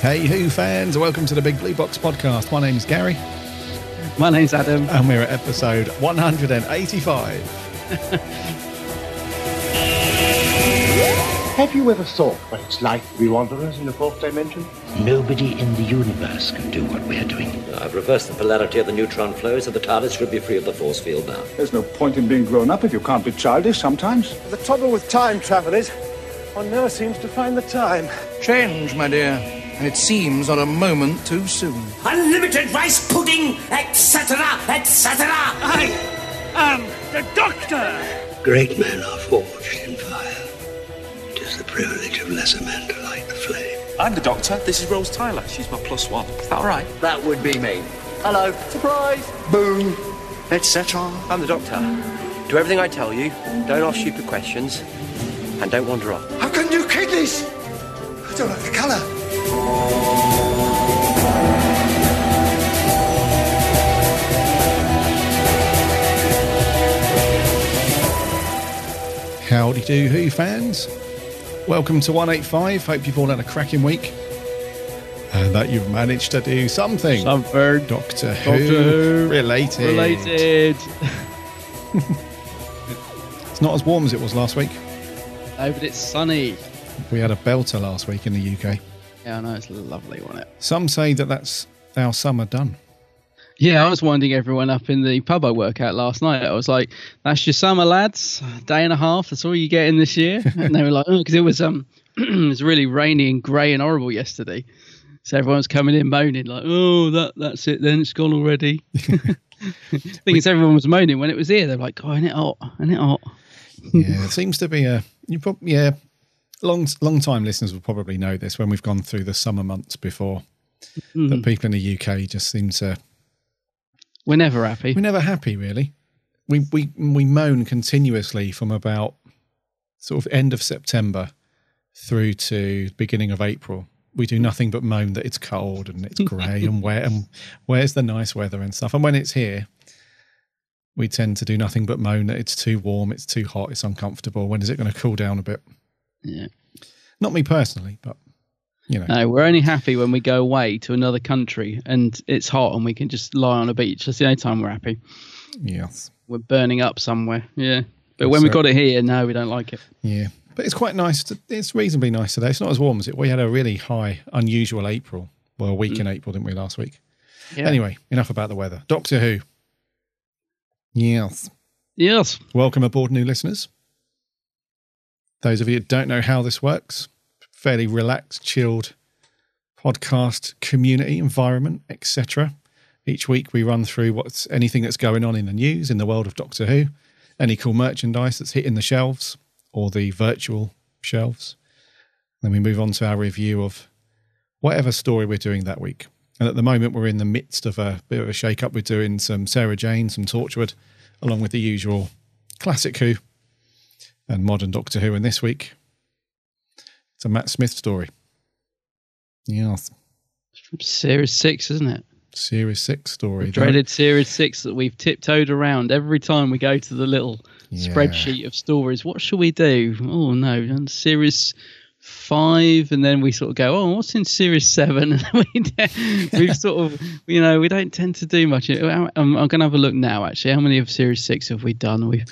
Hey, Who fans, welcome to the Big Blue Box podcast. My name's Gary, My name's Adam. and we're at episode 185. Have you ever thought what it's like to be wanderers in the fourth dimension? Nobody in the universe can do what we're doing. I've reversed the polarity of the neutron flow, so the TARDIS should be free of the force field now. There's no point in being grown up if you can't be childish sometimes. The trouble with time travel is, one never seems to find the time. Change, my dear, and it seems not a moment too soon. Unlimited rice pudding, etc., etc. I am the Doctor! Great men are forged privilege of lesser men to light the flame. I'm the Doctor. This is Rose Tyler. She's my plus one. Is that all right? That would be me. Hello, surprise, boom, etc. I'm the doctor. Do everything I tell you, don't ask stupid questions, and don't wander off. How can you kidneys? I don't like the colour. Howdy do, Who fans. Welcome to 185. Hope you've all had a cracking week and that you've managed to do something. Something Doctor Who, Doctor Who related. related. It's not as warm as it was last week. oh, but it's sunny. We had a belter last week in the UK. Yeah, I know it's lovely, wasn't it? Some say that that's our summer done. Yeah, I was winding everyone up in the pub I work at last night. I was like, "That's your summer, lads. Day and a half. That's all you get in this year." And they were like, "Oh, because it was um, it was really rainy and grey and horrible yesterday." So everyone's coming in moaning like, "Oh, that that's it. Then it's gone already." Thing is, everyone was moaning when it was here. They're like, "Oh, isn't it hot? Isn't it hot?" yeah, it seems to be a you probably yeah, long long time listeners will probably know this when we've gone through the summer months before. That people in the UK just seem to We're never happy. we're never happy really. We we we moan continuously from about sort of end of September through to beginning of April. We do nothing but moan that it's cold and it's grey and wet and where's the nice weather and stuff. And when it's here, we tend to do nothing but moan that it's too warm, it's too hot, it's uncomfortable. When is it going to cool down a bit? Yeah. Not me personally, but you know, No, we're only happy when we go away to another country and it's hot and we can just lie on a beach. That's the only time we're happy. yes, We're burning up somewhere. Yeah. But when we So- got it here, no, we don't like it. yeah. But it's quite nice. To, it's reasonably nice today. It's not as warm as it. We had a really high, unusual April. Well, a week in mm. April, didn't we, last week? Yeah. Anyway, enough about the weather. Doctor Who. Yes. Yes. Welcome aboard, new listeners. Those of you that don't know how this works, fairly relaxed, chilled podcast community environment, etc. Each week we run through what's anything that's going on in the news in the world of Doctor Who, any cool merchandise that's hitting the shelves or the virtual shelves. Then we move on to our review of whatever story we're doing that week. And at the moment, we're in the midst of a bit of a shake up. We're doing some Sarah Jane, some Torchwood, along with the usual classic Who and modern Doctor Who. And this week, it's a Matt Smith story. Yes, From series six, isn't it? Series 6 story. Dreaded series six that we've tiptoed around every time we go to the little Yeah. spreadsheet of stories. What shall we do? Oh, no. on Series five. And then we sort of go, oh, what's in series seven? And we, we've sort of, you know, we don't tend to do much. Uh, I'm, I'm going to have a look now, actually. How many of series six have we done? We've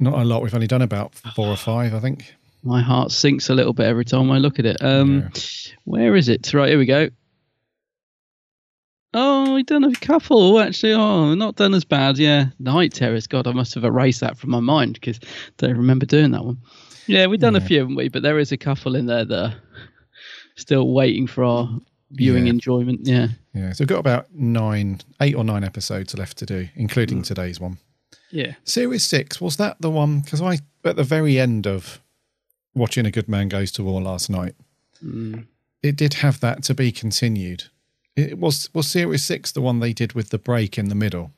Not a lot. We've only done about four or five, I think. My heart sinks a little bit every time I look at it. Um, Where is it? Right, here we go. Oh, we done a couple actually. Oh, not done as bad. Yeah, Night Terrors. God, I must have erased that from my mind because I don't remember doing that one. Yeah, we've done a few, haven't we? But there is a couple in there that are still waiting for our viewing Yeah. enjoyment. Yeah. Yeah, so we've got about nine, eight or nine episodes left to do, including today's one. Yeah. Series six was that the one? Because I at the very end of watching A Good Man Goes to War last night, Mm. it did have that to be continued. It was was Series six the one they did with the break in the middle?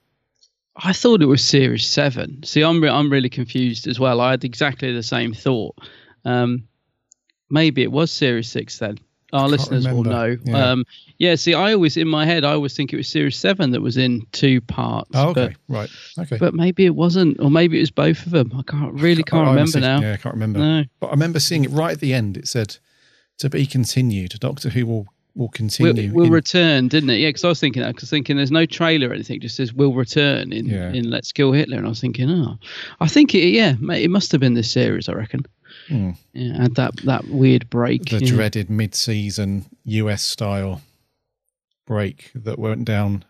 I thought it was series seven. See, I'm re- I'm really confused as well. I had exactly the same thought. Um, maybe it was series six then. Our listeners will know. Yeah. Um, yeah. See, I always in my head, I always think it was series seven that was in two parts. Oh, okay, But, right, okay. but maybe it wasn't, or maybe it was both of them. I can't really can't I remember now. Yeah, I can't remember. No. But I remember seeing it right at the end. It said to be continued. Doctor Who will will continue. Will, will in- return, didn't it? Yeah, because I was thinking that because thinking there's no trailer or anything, just says will return in Yeah. in Let's Kill Hitler, and I was thinking, oh, I think it, yeah, it must have been this series, I reckon. Hmm. Yeah, had that that weird break. the yeah. dreaded mid-season US style break that went down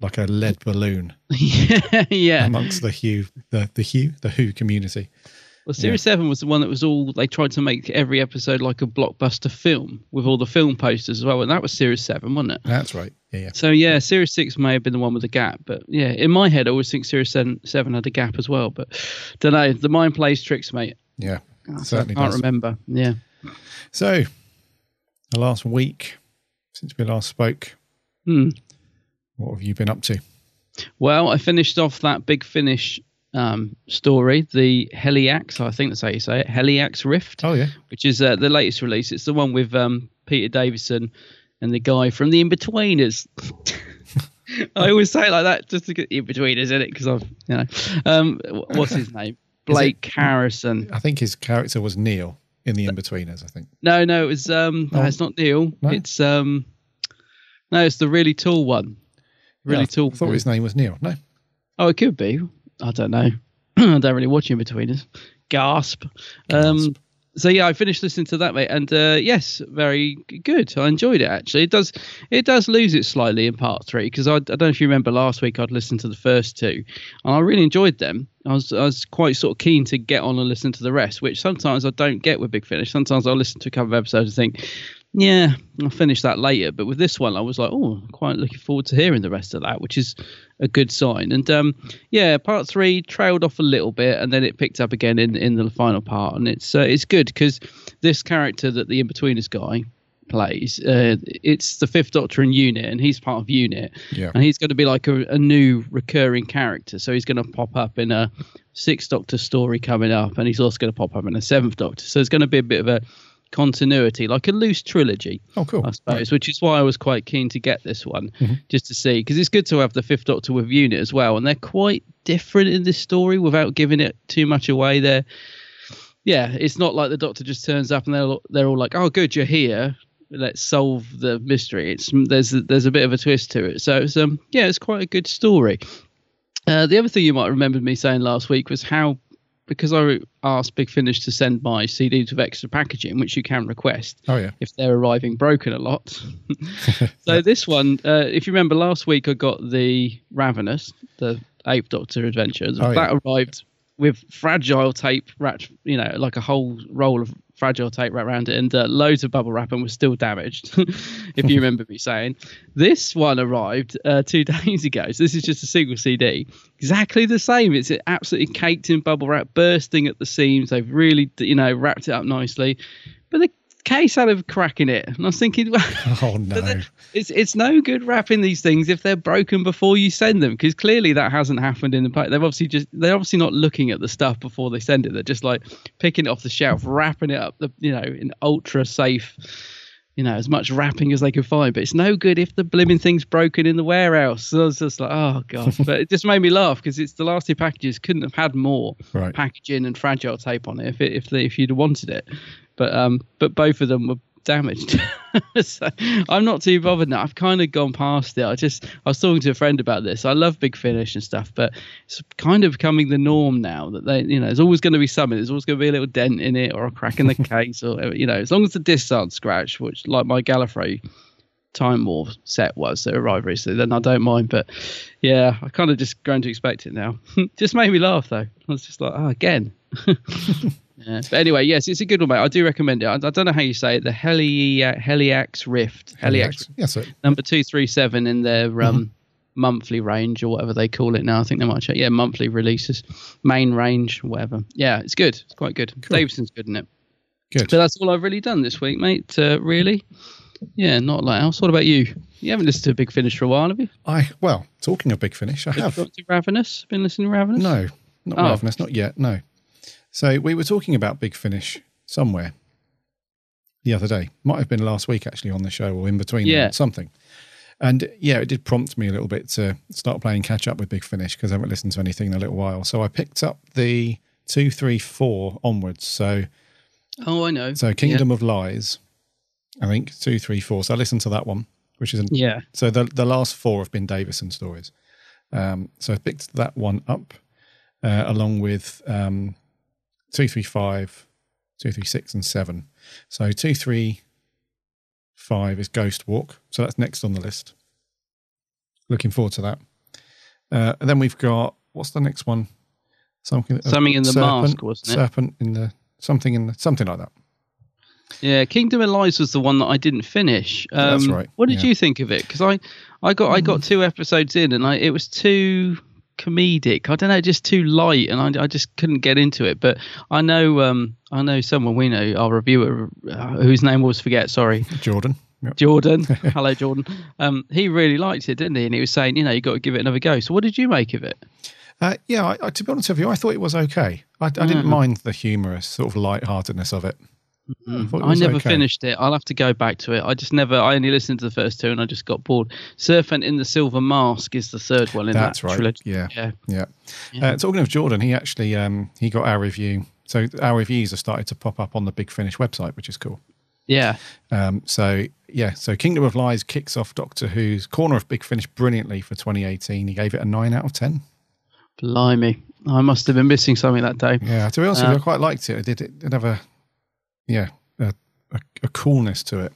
like a lead balloon yeah, yeah. amongst the Hugh the the Hugh the Who community. Well, Series Seven was the one that was all they tried to make every episode like a blockbuster film with all the film posters as well, and that was Series Seven, wasn't it? That's right. Yeah, yeah. So yeah, Series Six may have been the one with the gap, but yeah, in my head, I always think Series Seven, seven had a gap as well. But don't know. The mind plays tricks, mate. Yeah, I certainly can't does. remember. Yeah. So, the last week since we last spoke, Hmm. what have you been up to? Well, I finished off that big finish um, story, the Helliax. I think that's how you say it, Helliax Rift. Oh yeah, which is uh, the latest release. It's the one with um, Peter Davison and the guy from the In-Betweeners. I always say it like that just to get In-Betweeners in it because I've, you know, um, what's his name? Blake Harrison. I think his character was Neil in the In-Betweeners. I think. No, no, it was um, no, Oh. it's not Neil. No? It's um, no, it's the really tall one. Really Yeah, I tall. thought his name was Neil. No. Oh, it could be. I don't know. I don't really watch in between us. Gasp. Um, so yeah, I finished listening to that, mate, and uh, yes, very good. I enjoyed it actually. It does it does lose it slightly in part three because I, I don't know if you remember last week I'd listened to the first two, and I really enjoyed them. I was I was quite sort of keen to get on and listen to the rest, which sometimes I don't get with Big Finish. Sometimes I'll listen to a couple of episodes and think, yeah, I'll finish that later. But with this one, I was like, oh, I'm quite looking forward to hearing the rest of that, which is a good sign. And um, yeah, part three trailed off a little bit, and then it picked up again in in the final part, and it's uh, it's good because this character that the in-betweeners guy plays, uh, it's the Fifth Doctor in Unit, and he's part of Unit, Yeah. and he's going to be like a, a new recurring character. So he's going to pop up in a Sixth Doctor story coming up, and he's also going to pop up in a Seventh Doctor. So it's going to be a bit of a continuity, like a loose trilogy. Oh, cool. I suppose, which is why I was quite keen to get this one just to see because it's good to have the Fifth Doctor with Unit as well, and they're quite different in this story without giving it too much away. They're yeah, it's not like the Doctor just turns up and they're all- they're all like, "Oh, good, you're here. Let's solve the mystery." It's there's there's a bit of a twist to it, so it's um yeah, it's quite a good story. Uh, the other thing you might remember me saying last week was how because I asked Big Finish to send my CDs with extra packaging, which you can request Oh yeah. if they're arriving broken a lot. so this one, uh, if you remember last week, I got the Ravenous, the Eighth Doctor Adventures. Oh, that yeah. arrived with fragile tape wrapped, you know, like a whole roll of fragile tape wrapped around it, and uh, loads of bubble wrap, and was still damaged. if you remember me saying, this one arrived uh, two days ago. So this is just a single CD, exactly the same. It's absolutely caked in bubble wrap, bursting at the seams. They've really, you know, wrapped it up nicely, but the case out of cracking it, and I was thinking. Oh no. It's it's no good wrapping these things if they're broken before you send them because clearly that hasn't happened in the pack. They've obviously just they're obviously not looking at the stuff before they send it. They're just like picking it off the shelf, wrapping it up, the you know, in ultra safe, you know, as much wrapping as they can find. But it's no good if the blimmin' thing's broken in the warehouse. So I was just like, oh god. but it just made me laugh because it's the last two packages couldn't have had more Right. packaging and fragile tape on it if it, if they, if you'd wanted it. But um, but both of them were damaged. so I'm not too bothered now. I've kind of gone past it. I just I was talking to a friend about this. I love Big Finish and stuff, but it's kind of becoming the norm now that they, you know, there's always going to be something. There's always going to be a little dent in it or a crack in the case, or you know, as long as the discs aren't scratched, which like my Gallifrey Time War set was that arrived recently, then I don't mind. But yeah, I kind of just grown to expect it now. just made me laugh though. I was just like, oh, again. Yeah. But anyway, yes, it's a good one, mate. I do recommend it. I, I don't know how you say it. The Heli Helliax Rift, Helliax Yes, sir. number two three seven in their um, monthly range or whatever they call it now. I think they might check. Yeah, monthly releases, main range, whatever. Yeah, it's good. It's quite good. Davison's good in it. Good. But that's all I've really done this week, mate. Uh, really. Yeah, not like else. What about you? You haven't listened to Big Finish for a while, have you? I well, talking of Big Finish, I have. Ravenous? Been listening to Ravenous? No, not Oh. Ravenous, not yet. No. So we were talking about Big Finish somewhere, the other day. Might have been last week actually on the show or in between Yeah. them, something. And yeah, it did prompt me a little bit to start playing catch up with Big Finish because I haven't listened to anything in a little while. So I picked up the two, three, four onwards. So Oh, I know. so Kingdom of Lies, I think two, three, four. So I listened to that one, which isn't. Yeah. So the the last four have been Davison stories. Um, so I picked that one up uh, along with um, two, three, five, two, three, six, and seven. So two, three, five is Ghost Walk. So that's next on the list. Looking forward to that. Uh, and then we've got what's the next one? Something, uh, Something in the mask, wasn't it? Serpent in the something in the something like that. Yeah, Kingdom of Lies was the one that I didn't finish. Um, That's right, What did yeah. you think of it? Because I, I got I got two episodes in, and I it was too comedic. I don't know, just too light, and I, I just couldn't get into it. But I know um I know someone we know, our reviewer, uh, whose name I always forget. Sorry, Jordan. Yep. Jordan. Hello, Jordan. Um, he really liked it, didn't he? And he was saying, you know, you got to give it another go. So, what did you make of it? Uh, yeah, I, I, to be honest with you, I thought it was okay. I, I didn't Mm. mind the humorous sort of light-heartedness of it. I, thought it I never okay. finished it. I'll have to go back to it. I just never. I only listened to the first two, and I just got bored. Serpent in the Silver Mask is the third one in That's that right. trilogy. Yeah, Yeah. yeah. Yeah. Uh, talking of Jordan, he actually um, he got our review. So our reviews have started to pop up on the Big Finish website, which is cool. Yeah. Um, so yeah, so Kingdom of Lies kicks off Doctor Who's corner of Big Finish brilliantly for 2018. He gave it a nine out of ten. Blimey, I must have been missing something that day. Yeah, to be honest with Uh, you, I quite liked it. I did it have a yeah a, a, a coolness to it.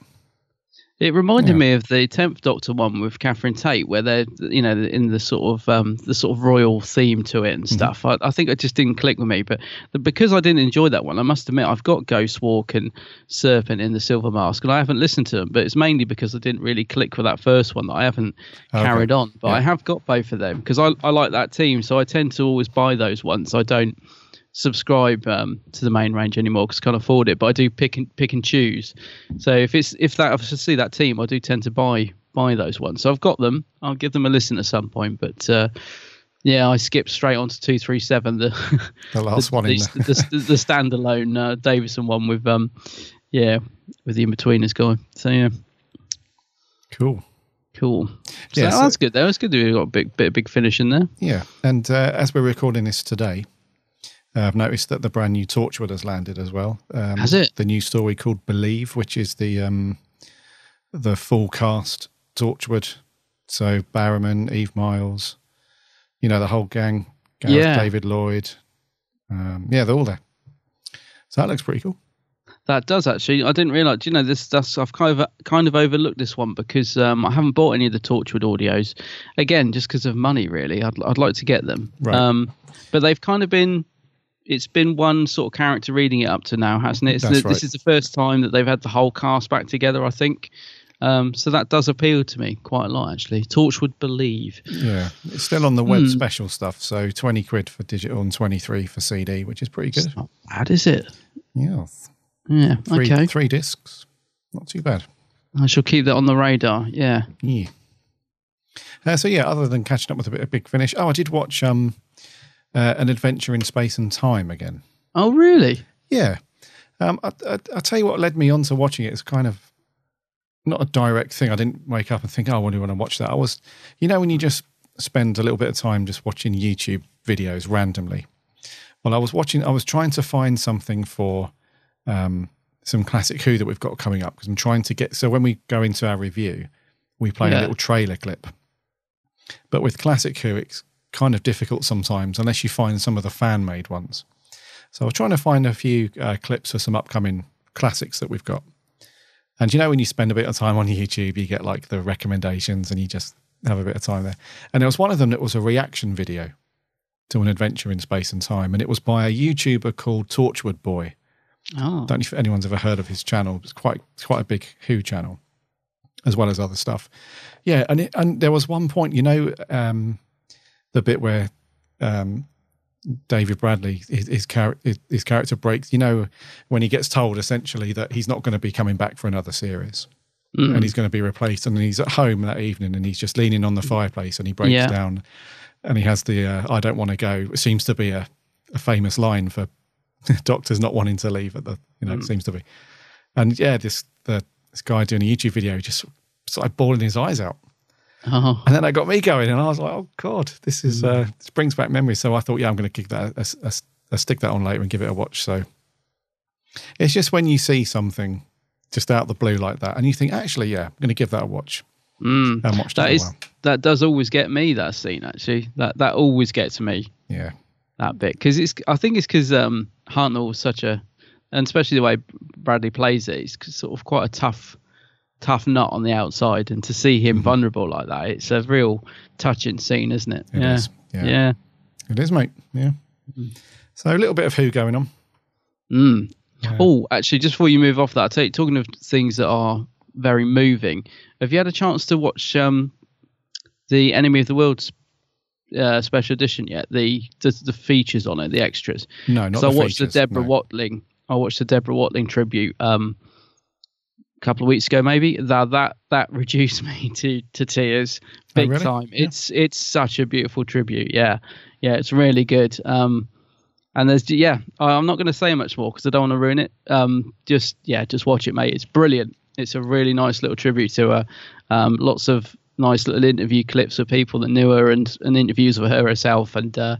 It reminded Yeah. me of the Tenth Doctor one with Catherine Tate, where they're you know in the sort of um, the sort of royal theme to it and Mm-hmm. stuff. I, I think it just didn't click with me, but the, because I didn't enjoy that one, I must admit I've got Ghost Walk and Serpent in the Silver Mask, and I haven't listened to them. But it's mainly because I didn't really click with that first one that I haven't Okay. carried on. But I have got both of them because I I like that team, so I tend to always buy those ones. I don't subscribe um, to the main range anymore because I can't afford it. But I do pick and pick and choose. So if it's if that if I see that team, I do tend to buy buy those ones. So I've got them. I'll give them a listen at some point. But uh, yeah, I skipped straight on to two three seven. The The last one the, in the, the, the standalone uh, Davison one with um yeah with the in betweeners guy. So yeah, Cool. cool. So Yeah, so- that's good. though. It's good that we got a big bit of big finish in there. Yeah, and uh, as we're recording this today, uh, I've noticed that the brand new Torchwood has landed as well. Um, Has it? The new story called Believe, which is the um, the full cast Torchwood. So Barrowman, Eve Myles, you know the whole gang. Gareth Yeah. David Lloyd. Um, yeah, they're all there. So that looks pretty cool. That does actually. I didn't realize. You know, this that's I've kind of kind of overlooked this one because um, I haven't bought any of the Torchwood audios. Again, just because of money, really. I'd I'd like to get them. Right. Um, but they've kind of been. It's been one sort of character reading it up to now, hasn't it? The, right. This is the first time that they've had the whole cast back together. I think. Um, so that does appeal to me quite a lot, actually. Torchwood Believe. Yeah, it's still on the web Hmm. special stuff. So twenty quid for digital and twenty three for CD, which is pretty good. Not bad, is it? Yeah, Yeah. three okay. three discs, not too bad. I shall keep that on the radar. Yeah. Yeah. Uh, so yeah, other than catching up with a bit of Big Finish, oh, I did watch um, uh, an Adventure in Space and Time again. Oh, really? Yeah, um, I, I, I'll tell you what led me on to watching it. It's kind of not a direct thing. I didn't wake up and think, oh, I do want to watch that. I was, you know, when you just spend a little bit of time just watching YouTube videos randomly. Well, I was watching. I was trying to find something for um, some classic Who that we've got coming up because I'm trying to get. So when we go into our review, we play a little trailer clip. But with classic Who, it's kind of difficult sometimes unless you find some of the fan made ones. So I was trying to find a few uh, clips for some upcoming classics that we've got. And you know, when you spend a bit of time on YouTube, you get like the recommendations and you just have a bit of time there. And there was one of them that was a reaction video to an adventure in space and time. And it was by a YouTuber called Torchwood Boy. Oh. Don't know if anyone's ever heard of his channel. It's quite quite a big Who channel, as well as other stuff. Yeah, and it, and there was one point, you know, um, the bit where um, David Bradley his his, char- his character breaks. You know, when he gets told essentially that he's not going to be coming back for another series. Mm. And he's going to be replaced, and he's at home that evening, and he's just leaning on the fireplace, and he breaks Yeah. down, and he has the uh, "I don't want to go." It seems to be a, a famous line for doctors not wanting to leave at the you know it seems to be And yeah, this the this guy doing a YouTube video just started bawling his eyes out. Oh, And then that got me going, and I was like, "Oh God, this is uh, this brings back memories." So I thought, yeah, I'm going to kick that, a, a, a stick that on later and give it a watch. So it's just when you see something just out of the blue like that, and you think, actually, yeah, I'm going to give that a watch. mm. And watched that it a that does always get me. That scene actually, that that always gets me. Yeah, that bit because it's I think it's because um, Hartnell was such a and especially the way Bradley plays it, it's sort of quite a tough tough nut on the outside, and to see him vulnerable like that, it's a real touching scene, isn't it? Mm-hmm. It yeah. is, yeah. yeah, it is, mate. Yeah. So a little bit of who going on. Mm. Yeah. Oh, actually, just before you move off that, I tell talking of things that are very moving, have you had a chance to watch um, the Enemy of the World's uh, special edition yet? The, the the features on it, the extras. No, not So the I watched features, the Deborah no. Watling. I watched the Deborah Watling tribute um, a couple of weeks ago, maybe. That that that reduced me to to tears, big Oh, really? time. Yeah. It's it's such a beautiful tribute. Yeah, yeah, it's really good. Um, and there's yeah, I- I'm not going to say much more because I don't want to ruin it. Um, just yeah, just watch it, mate. It's brilliant. It's a really nice little tribute to her. Um, lots of nice little interview clips of people that knew her and, and interviews of her herself, and uh,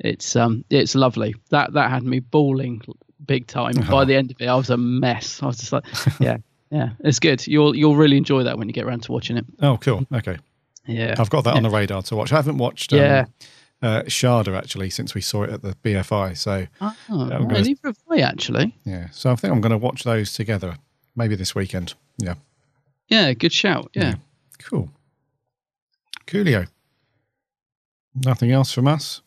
it's um it's lovely. That that had me bawling big time. Uh-huh. By the end of it, I was a mess. I was just like, yeah, yeah, it's good. You'll you'll really enjoy that when you get around to watching it. Oh, cool. Okay. Yeah, I've got that on the radar to watch. I haven't watched um, Yeah. uh, Shada actually since we saw it at the BFI. So Oh, I'm right, gonna- I actually. yeah, so I think I'm going to watch those together. Maybe this weekend. Yeah. Yeah, good shout. Yeah. Cool. Coolio. Nothing else from us.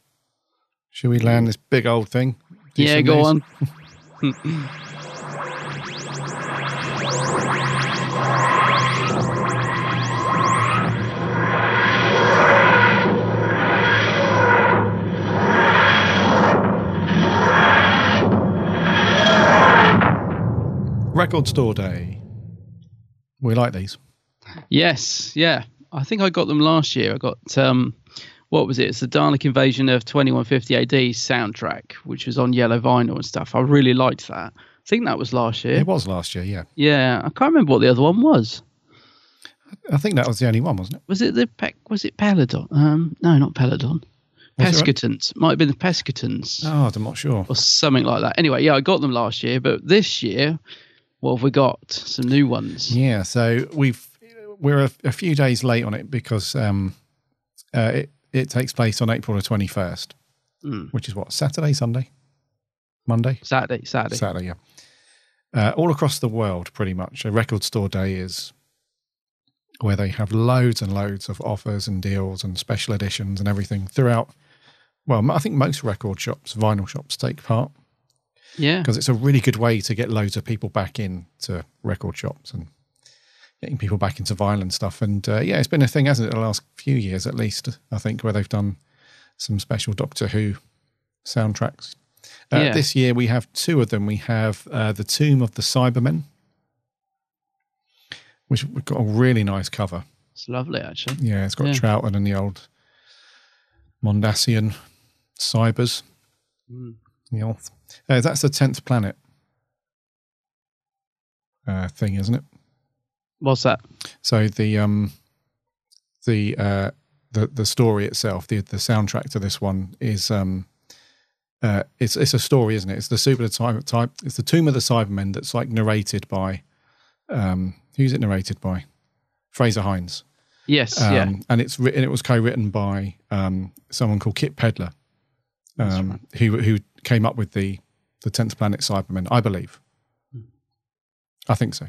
Should we land this big old thing? Do Yeah, go news? on. Record Store Day. We like these. Yes, yeah. I think I got them last year. I got um, what was it? It's the Dalek Invasion of 2150 AD soundtrack, which was on yellow vinyl and stuff. I really liked that. I think that was last year. It was last year, yeah. Yeah, I can't remember what the other one was. I think that was the only one, wasn't it? Was it the Pe- was it Peladon? Um, no, not Peladon. Pescatons. Might have been the Pescatons Oh, I'm not sure. or something like that. Anyway, yeah, I got them last year, but this year, what have we got? Some new ones. Yeah, so we've we're a, a few days late on it because um, uh, it it takes place on April the twenty first, Mm. which is what Saturday, Sunday, Monday, Saturday, Saturday. Saturday, yeah. Uh, all across the world, pretty much, a record store day is where they have loads and loads of offers and deals and special editions and everything throughout. Well, I think most record shops, vinyl shops, take part Yeah. because it's a really good way to get loads of people back in to record shops and getting people back into vinyl and stuff. And uh, yeah, it's been a thing, hasn't it, the last few years at least, I think, where they've done some special Doctor Who soundtracks. Uh, Yeah. This year we have two of them. We have uh, The Tomb of the Cybermen, which we've got a really nice cover. It's lovely, actually. Yeah, it's got Yeah. Troughton and the old Mondasian cybers. Mm. Old, uh, that's the tenth planet uh, thing, isn't it? What's that? So the um, the uh, the the story itself, the the soundtrack to this one is um, uh, it's it's a story, isn't it? It's the super type type. It's the Tomb of the Cybermen that's like narrated by um, who's it narrated by? Frazer Hines. Yes, Um, yeah. and it's written. It was co-written by um, someone called Kit Pedler, um, who who came up with the the tenth planet Cybermen, I believe. I think so.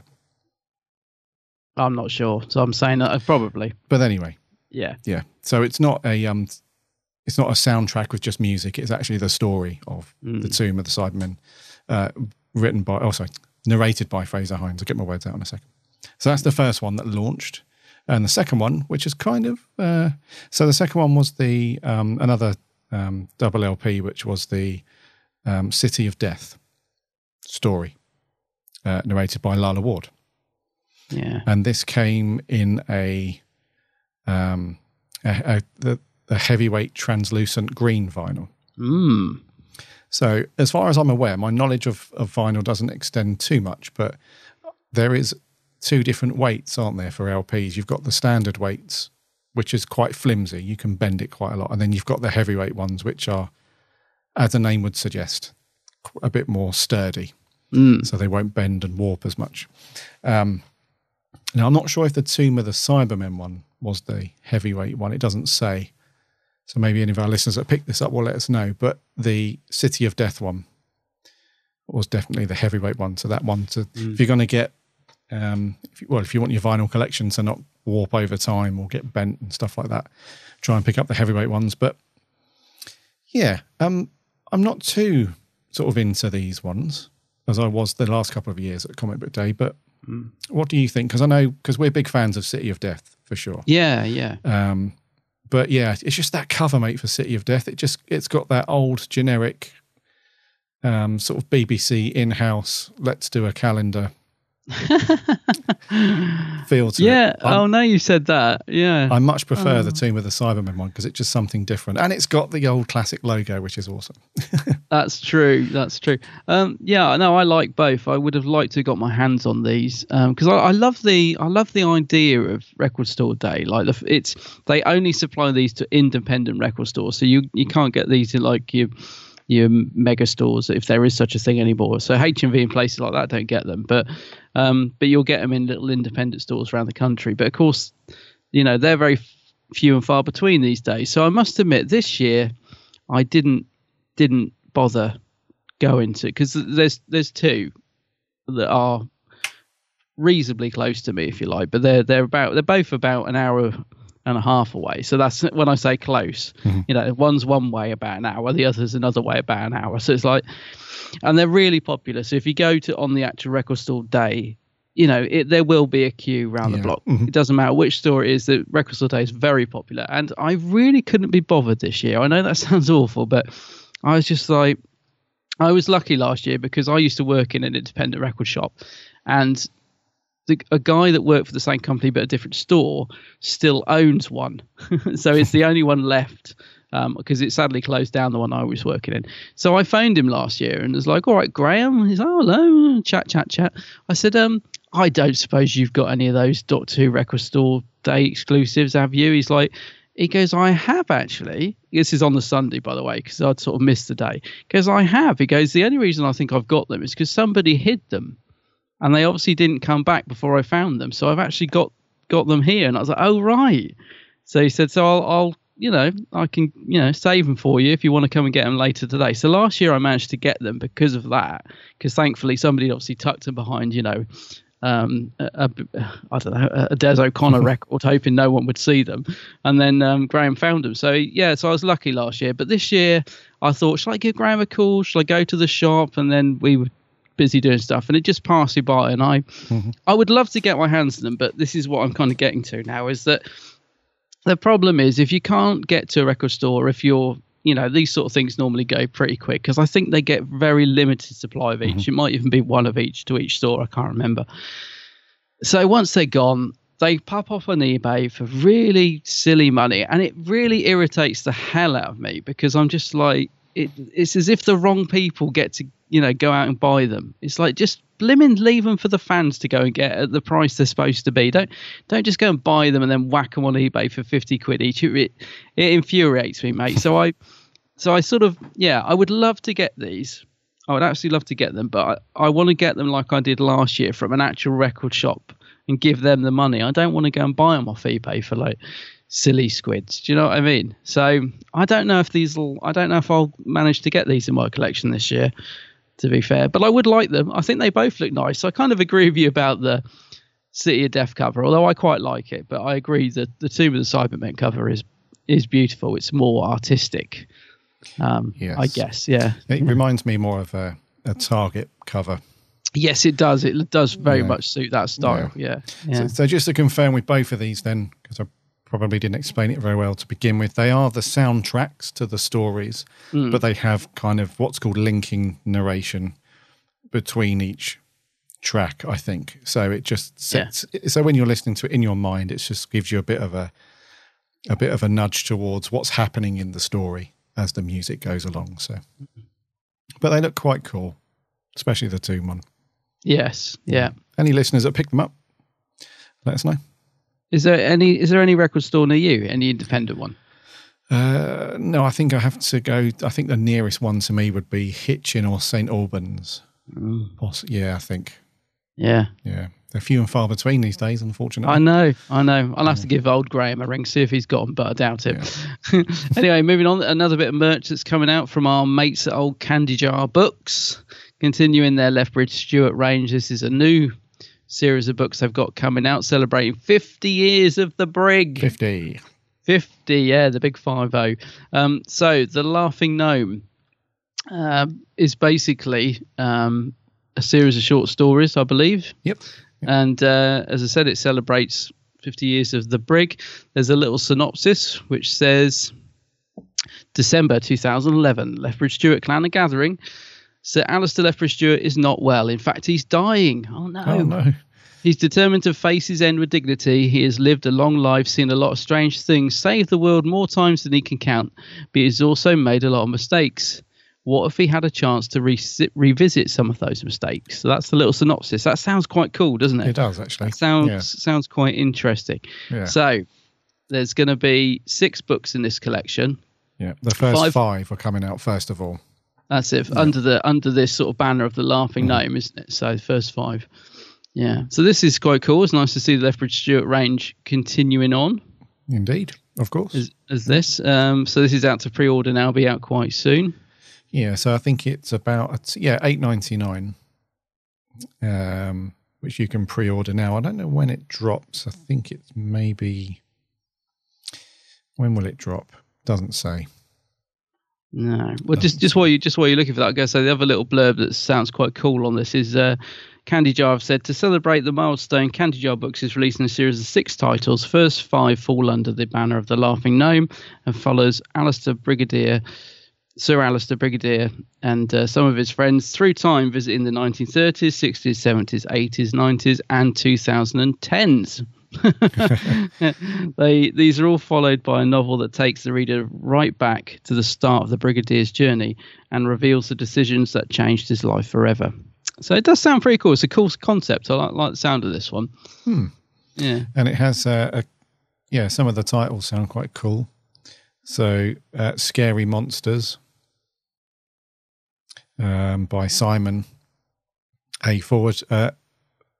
I'm not sure. So I'm saying that uh, probably. But anyway, Yeah. yeah. So it's not a um, it's not a soundtrack with just music. It's actually the story of Mm. the Tomb of the Cybermen, uh, written by oh sorry, narrated by Frazer Hines. I'll get my words out in a second. So that's the first one that launched, and the second one, which is kind of uh, so the second one was the um, another um, double LP, which was the um, City of Death story, uh, narrated by Lalla Ward Yeah. and this came in a um a, a, the heavyweight translucent green vinyl. Mm. So, as far as I'm aware, my knowledge of, of vinyl doesn't extend too much, but there is two different weights, aren't there, for LPs? You've got the standard weights, which is quite flimsy. You can bend it quite a lot. And then you've got the heavyweight ones, which are, as the name would suggest, a bit more sturdy. So they won't bend and warp as much. Um, now, I'm not sure if the Tomb of the Cybermen one was the heavyweight one. It doesn't say. So maybe any of our listeners that picked this up will let us know. But the City of Death one was definitely the heavyweight one. So that one, to, if you're going to get, um, if you, well, if you want your vinyl collection to not warp over time or get bent and stuff like that, try and pick up the heavyweight ones. But yeah, um, I'm not too sort of into these ones as I was the last couple of years at Comic Book Day. But what do you think? Because I know because we're big fans of City of Death for sure. Yeah, yeah. Um, but yeah, it's just that cover, mate, for City of Death. It just it's got that old generic um, sort of BBC in-house. Let's do a calendar feel to yeah. it. I'm- Oh, no, you said that. Yeah. I much prefer the Oh. Tomb of the Cybermen one because it's just something different, and it's got the old classic logo, which is awesome. That's true. That's true. Um, yeah, no, I like both. I would have liked to have got my hands on these because I, I love the I love the idea of record store day. Like the, it's they only supply these to independent record stores, so you you can't get these in like your your mega stores if there is such a thing anymore. So HMV and places like that don't get them, but um, but you'll get them in little independent stores around the country. But of course, you know they're very few and far between these days. So I must admit, this year I didn't didn't bother going to because there's there's two that are reasonably close to me, if you like, but they're they're about they're both about an hour and a half away. So that's when I say close. Mm-hmm. You know, one's one way about an hour, the other's another way about an hour. So it's like, and they're really popular. So if you go to on the actual record store day, you know, it, there will be a queue around the block. Mm-hmm. It doesn't matter which store it is. The record store day is very popular, and I really couldn't be bothered this year. I know that sounds awful, but I was just like, I was lucky last year because I used to work in an independent record shop, and the, a guy that worked for the same company but a different store still owns one. so it's the only one left because it sadly closed down the one I was working in. So I phoned him last year and was like, "All right, Graham." He's, "Oh, hello." Chat, chat, chat. I said, "Um, I don't suppose you've got any of those Doctor Who record store day exclusives, have you?" He's like. He goes, I have actually. This is on the Sunday, by the way, because I'd sort of missed the day. Because I have. He goes, the only reason I think I've got them is because somebody hid them and they obviously didn't come back before I found them. So I've actually got got them here, and I was like, oh right. So he said, so I'll, I'll you know I can you know save them for you if you want to come and get them later today. So last year I managed to get them because of that, because thankfully somebody obviously tucked them behind you know. Um, a, a, I don't know, a Des O'Connor record, hoping no one would see them, and then um, Graham found them. So yeah, so I was lucky last year. But this year, I thought, shall I give Graham a call? Shall I go to the shop? And then we busy doing stuff and it just passed me by and I mm-hmm. I would love to get my hands on them but this is what I'm kind of getting to now is that the problem is if you can't get to a record store if you're you know these sort of things normally go pretty quick because I think they get very limited supply of each. Mm-hmm. It might even be one of each to each store I can't remember. So once they're gone they pop off on eBay for really silly money and it really irritates the hell out of me because I'm just like it, it's as if the wrong people get to you know go out and buy them. It's like just blimmin leave them for the fans to go and get at the price they're supposed to be. Don't don't just go and buy them and then whack them on ebay for 50 quid each. It, it, it infuriates me mate. So i so i sort of yeah i would love to get these. I would absolutely love to get them but i, I want to get them like i did last year from an actual record shop and give them the money. I don't want to go and buy them off ebay for like silly squids. Do you know what I mean? So I don't know if these will. I don't know if I'll manage to get these in my collection this year. To be fair, but I would like them. I think they both look nice. I kind of agree with you about the City of Death cover, although I quite like it. But I agree that the Tomb of the Cybermen cover is is beautiful. It's more artistic. Um, I guess, yeah. It reminds me more of a, a Target cover. Yes, it does. It does very Yeah. much suit that style. Yeah, yeah. So, so just to confirm with both of these, then, because I probably didn't explain it very well to begin with, they are the soundtracks to the stories, Mm. but they have kind of what's called linking narration between each track. I think so. It just sets. So when you're listening to it in your mind, it just gives you a bit of a a bit of a nudge towards what's happening in the story as the music goes along. So But they look quite cool, especially the Tomb one. Yes, yeah. Any listeners that pick them up, let us know. Is there any is there any record store near you? Any independent one? Uh, no, I think I have to go. I think the nearest one to me would be Hitchin or St Albans. Poss- yeah, I think. Yeah. Yeah, they're few and far between these days, unfortunately. I know, I know. I'll have to give old Graham a ring, see if he's got them, but I doubt it. anyway, moving on. Another bit of merch that's coming out from our mates at Old Candy Jar Books. Continuing their Lethbridge Stewart range. This is a new series of books they've got coming out celebrating 50 years of the Brig. 50. 50, yeah, the big 5 0. Um, so, The Laughing Gnome um, is basically um, a series of short stories, I believe. Yep. And uh, as I said, it celebrates 50 years of the brig. There's a little synopsis which says December 2011, Lethbridge Stewart clan are gathering. Sir Alistair Lethbridge Stewart is not well. In fact, he's dying. Oh no. Oh, no. He's determined to face his end with dignity. He has lived a long life, seen a lot of strange things, saved the world more times than he can count, but he's also made a lot of mistakes. What if he had a chance to re- revisit some of those mistakes? So that's the little synopsis. That sounds quite cool, doesn't it? It does, actually. That sounds Yeah. sounds quite interesting. Yeah. So there's going to be six books in this collection. Yeah, the first Five- five, are coming out first of all. That's it under the under this sort of banner of the Laughing Mm-hmm. Gnome, isn't it? So the first five. Yeah. So this is quite cool. It's nice to see the Lethbridge Stewart range continuing on Indeed, of course. as, as this. Um, so this is out to pre-order now. Be out quite soon. Yeah, so I think it's about yeah eight ninety nine, um, which you can pre-order now. I don't know when it drops. I think it's maybe when will it drop? Doesn't say. No. Well, just just while you just while you're looking for that, I guess so the other little blurb that sounds quite cool on this is uh, Candy Jar have said to celebrate the milestone, Candy Jar Books is releasing a series of six titles. First five fall under the banner of the Laughing Gnome and follows Alistair Brigadier. Sir Alistair Brigadier and uh, some of his friends through time visiting the 1930s, 60s, 70s, 80s, 90s, and 2010s. they these are all followed by a novel that takes the reader right back to the start of the brigadier's journey and reveals the decisions that changed his life forever. So it does sound pretty cool. It's a cool concept. I like, like the sound of this one. Hmm. Yeah. And it has uh, a yeah. Some of the titles sound quite cool. So, uh, Scary Monsters um, by Simon A. Forward. Uh,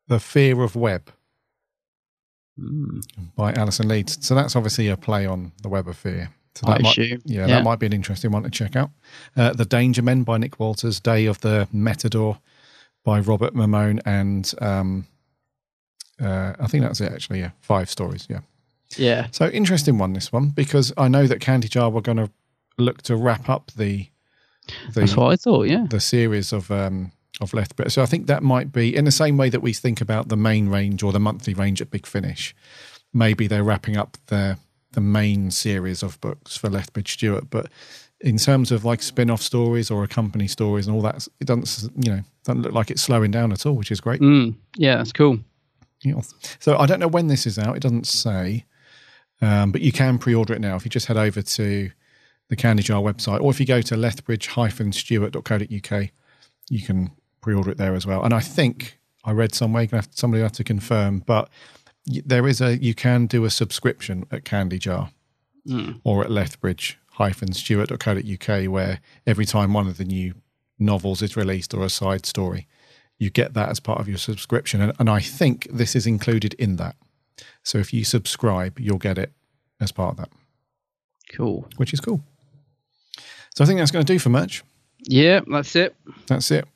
the Fear of Web Hmm. by Alison Leeds. So that's obviously a play on the Web of Fear. So I that might, assume. yeah, Yeah. that might be an interesting one to check out. Uh, the Danger Men by Nick Walters. Day of the Metador by Robert Mammone and um, uh, I think that's it actually. Yeah, five stories. Yeah. Yeah. So interesting one this one because I know that Candy Jar were going to look to wrap up the the That's what I thought. Yeah. the series of um of Lethbridge. So I think that might be in the same way that we think about the main range or the monthly range at Big Finish. Maybe they're wrapping up the the main series of books for Lethbridge Stewart, but in terms of like spin-off stories or accompany stories and all that, it doesn't you know doesn't look like it's slowing down at all, which is great. Mm. Yeah, that's cool. Yeah. So I don't know when this is out. It doesn't say, um, but you can pre-order it now if you just head over to the Candy Jar website, or if you go to lethbridge-stewart.co.uk, you can pre-order it there as well. And I think I read somewhere have, somebody will have to confirm, but there is a you can do a subscription at Candy Jar Mm. or at lethbridge-stewart.co.uk where every time one of the new novels is released or a side story, you get that as part of your subscription. And, and I think this is included in that. So if you subscribe, you'll get it as part of that, Cool. which is cool. So I think that's going to do for merch. Yeah, that's it. That's it.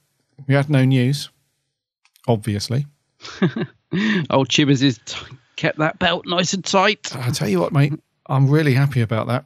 We had no news, obviously. Old Chibbers has t- kept that belt nice and tight. I tell you what, mate, I'm really happy about that.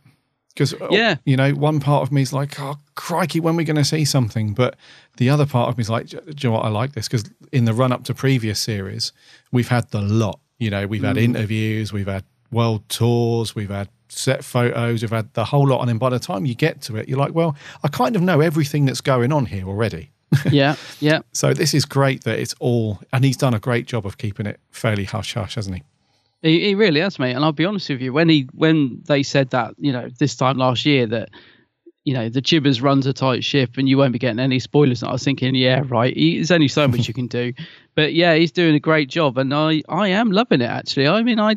Because, Yeah. you know, one part of me is like, oh, crikey, when are we going to see something? But the other part of me is like, do you know what? I like this because in the run up to previous series, we've had the lot. You know, we've had Mm. interviews, we've had world tours, we've had set photos, we've had the whole lot. And then by the time you get to it, you're like, well, I kind of know everything that's going on here already. Yeah, yeah. So this is great that it's all, and he's done a great job of keeping it fairly hush hush, hasn't he? He, he really has, mate. And I'll be honest with you, when he when they said that, you know, this time last year that you know the Chibbers runs a tight ship, and you won't be getting any spoilers. And I was thinking, yeah, right. There's only so much you can do, but yeah, he's doing a great job, and I I am loving it actually. I mean, I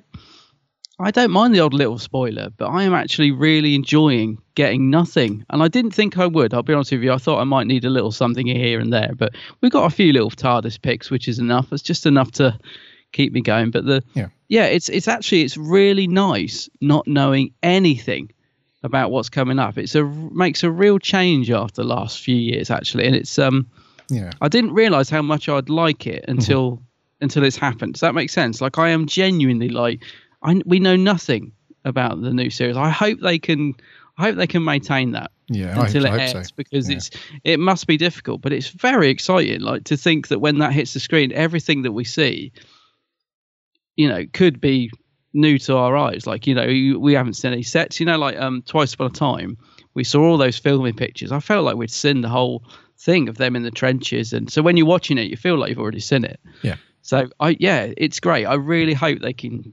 I don't mind the odd little spoiler, but I am actually really enjoying getting nothing. And I didn't think I would. I'll be honest with you. I thought I might need a little something here and there, but we've got a few little TARDIS picks, which is enough. It's just enough to keep me going. But the Yeah. yeah, it's it's actually it's really nice not knowing anything about what's coming up. It's a makes a real change after the last few years actually, and it's um Yeah. I didn't realize how much I'd like it until until it's happened. Does that make sense? Like I am genuinely like I we know nothing about the new series. I hope they can I hope they can maintain that Yeah, until hope- it I ends so. because Yeah. it's it must be difficult, but it's very exciting. Like to think that when that hits the screen, everything that we see, you know, could be new to our eyes. Like you know, we haven't seen any sets. You know, like um, twice upon a time, we saw all those filming pictures. I felt like we'd seen the whole thing of them in the trenches, and so when you're watching it, you feel like you've already seen it. Yeah. So I yeah, it's great. I really hope they can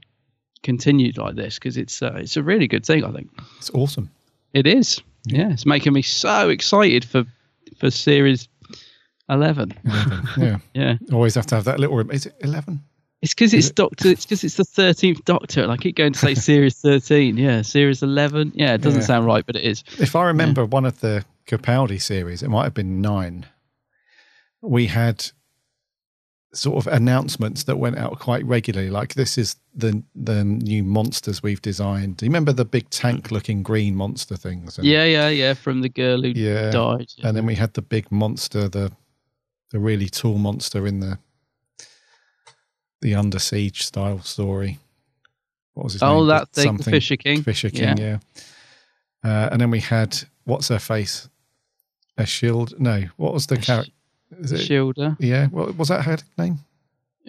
continue like this because it's uh, it's a really good thing. I think. It's awesome. It is. Yeah, it's making me so excited for for series eleven. Yeah. Yeah, Always have to have that little. Is it 11? it's because it's Doctor. It's because it's the thirteenth Doctor, and I keep going to say series thirteen. Yeah, series eleven. Yeah, it doesn't Yeah. sound right, but it is. If I remember one of the Capaldi series, it might have been nine. We had sort of announcements that went out quite regularly, like this is the the new monsters we've designed. Do you remember the big tank looking green monster things? And, Yeah, yeah, yeah. From the girl who yeah. died. And then we had the big monster, the the really tall monster in the the under siege style story. What was his Oh, name? that thing, Something- Fisher King? Fisher King, yeah. Uh, and then we had what's her face? Ashildr? No, what was the character? Is it- Shielder. Yeah, what was that her name?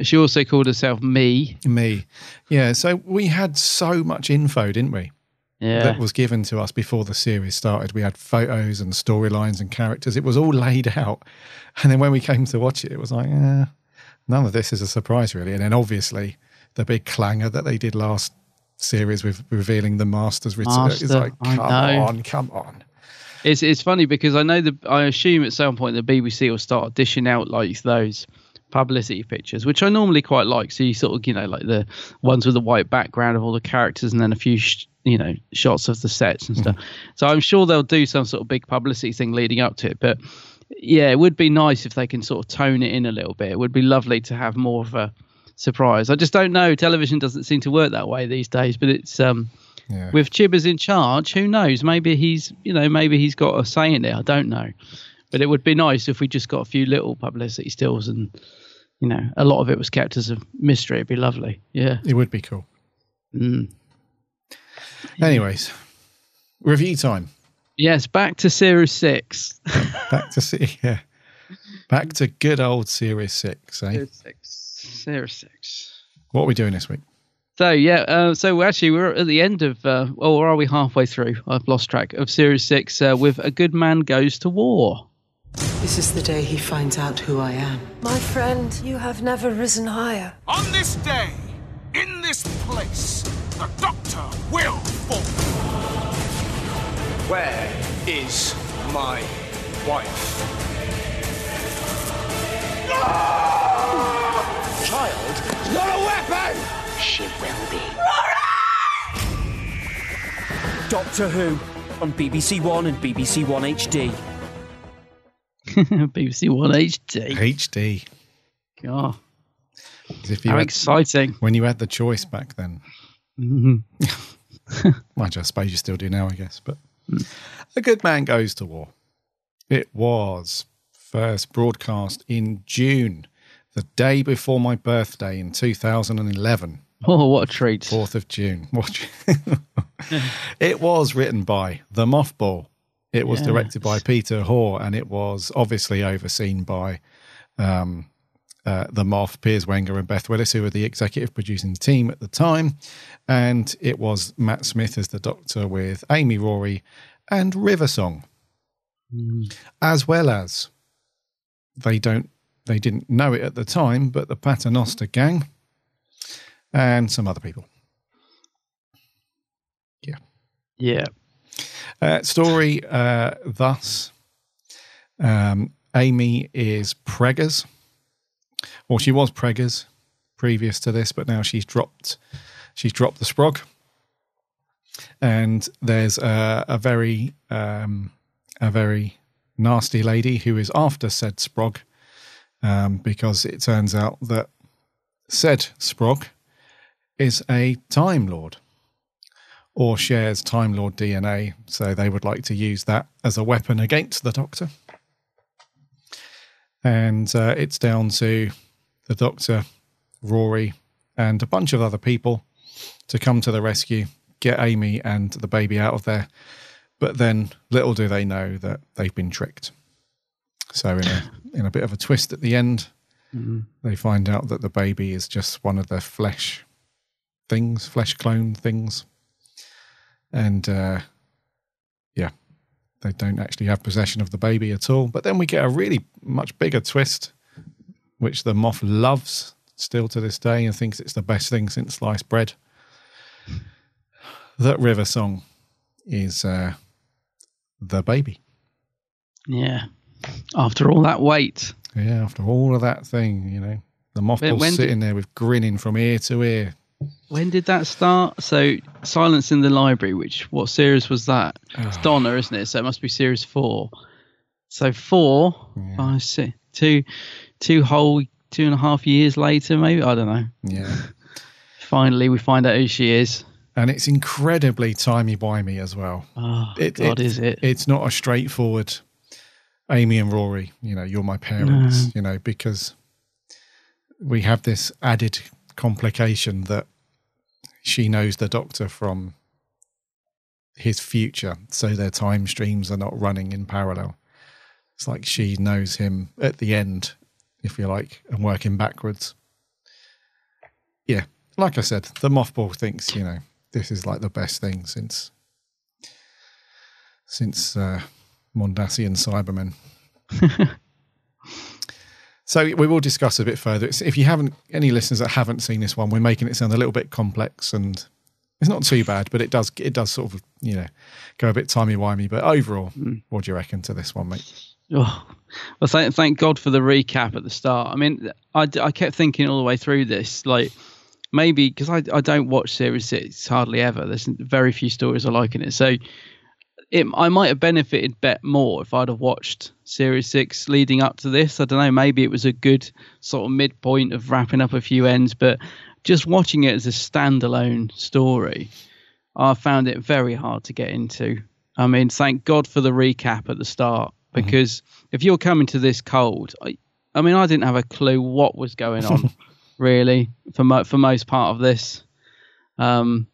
She also called herself Me. Me. Yeah. So we had so much info, didn't we? Yeah. That was given to us before the series started. We had photos and storylines and characters. It was all laid out. And then when we came to watch it, it was like, eh, none of this is a surprise, really. And then obviously the big clanger that they did last series with revealing the Master's return. It's like, come on, come on. It's it's funny because I know the I assume at some point the BBC will start dishing out like those publicity pictures, which I normally quite like. So you sort of you know like the ones with the white background of all the characters, and then a few sh- you know shots of the sets and stuff. So I'm sure they'll do some sort of big publicity thing leading up to it. But yeah, it would be nice if they can sort of tone it in a little bit. It would be lovely to have more of a surprise. I just don't know. Television doesn't seem to work that way these days, but it's um Yeah. with Chibbers in charge, who knows? Maybe he's, you know, maybe he's got a say in it. I don't know, but it would be nice if we just got a few little publicity stills and, you know, a lot of it was kept as a mystery. It'd be lovely. Yeah. It would be cool. Mm. Anyways, review time. Yes. Back to Series Six. Back to see, yeah. Back to good old Series 6, eh? Series Six. Series Six. What are we doing this week? So yeah, uh, so actually we're at the end of, uh, or are we halfway through? I've lost track of Series Six uh, with a good man goes to war. This is the day he finds out who I am. My friend, you have never risen higher. On this day, in this place, the Doctor will fall. Where is my wife? Child, not a weapon! She will be. Doctor Who on BBC One and BBC One HD. BBC One HD. HD. God. As if you How had- exciting. When you had the choice back then. Mhm. Mind you, I suppose you still do now, I guess. But A Good Man Goes to War. It was first broadcast in June, the day before my birthday in 2011. Oh, what a treat. 4th of June. It was written by The Mothball. It was Yes. directed by Peter Hoare, and it was obviously overseen by um, uh, The Moff, Piers Wenger, and Beth Willis, who were the executive producing team at the time. And it was Matt Smith as the Doctor with Amy Rory and River Song, as well as they don't they didn't know it at the time, but the Paternoster gang and some other people. Yeah. Yeah. Uh, story uh, thus um, Amy is preggers, or she was preggers previous to this, but now she's dropped she's dropped the sprog. And there's a, a very um, a very nasty lady who is after said sprog um, because it turns out that said sprog is a Time Lord or shares Time Lord DNA. So they would like to use that as a weapon against the Doctor. And uh, it's down to the Doctor, Rory, and a bunch of other people to come to the rescue, get Amy and the baby out of there. But then little do they know that they've been tricked. So in a in a bit of a twist at the end, mm-hmm. they find out that the baby is just one of their flesh things, flesh clone things. And uh, yeah, they don't actually have possession of the baby at all. But then we get a really much bigger twist, which the Moff loves still to this day and thinks it's the best thing since sliced bread. That river song is uh, the baby. Yeah. After all that wait. Yeah, after all of that thing, you know, the mothball's sitting did, there with grinning from ear to ear. When did that start? So, Silence in the Library, which what series was that? It's Donna, isn't it? So it must be series four. So four, yeah. five, six, two, two whole, two and a half years later, maybe I don't know. Yeah. Finally, we find out who she is and it's incredibly timey wimey as well. Oh it, God, it, is it? It's not a straightforward Amy and Rory. You know, you're my parents. No. You know, because we have this added complication that she knows the Doctor from his future, so their time streams are not running in parallel. It's like she knows him at the end, if you like, and working backwards. Yeah, like I said, the mothball thinks, you know, this is like the best thing since since uh, Mondasian Cybermen. so we will discuss a bit further. It's, if you haven't any listeners that haven't seen this one, we're making it sound a little bit complex and it's not too bad, but it does it does sort of you know go a bit timey wimey. But overall, mm. what do you reckon to this one, mate? Oh, well, thank, thank God for the recap at the start. I mean, I, I kept thinking all the way through this, like maybe because I, I don't watch series six hardly ever. There's very few stories I like in it, so it I might have benefited bet more if I'd have watched series six leading up to this. I don't know. Maybe it was a good sort of midpoint of wrapping up a few ends, but just watching it as a standalone story, I found it very hard to get into. I mean, thank God for the recap at the start mm-hmm. because mm-hmm. if you're coming to this cold, I, I mean, I didn't have a clue what was going on. really for mo- for most part of this. Um,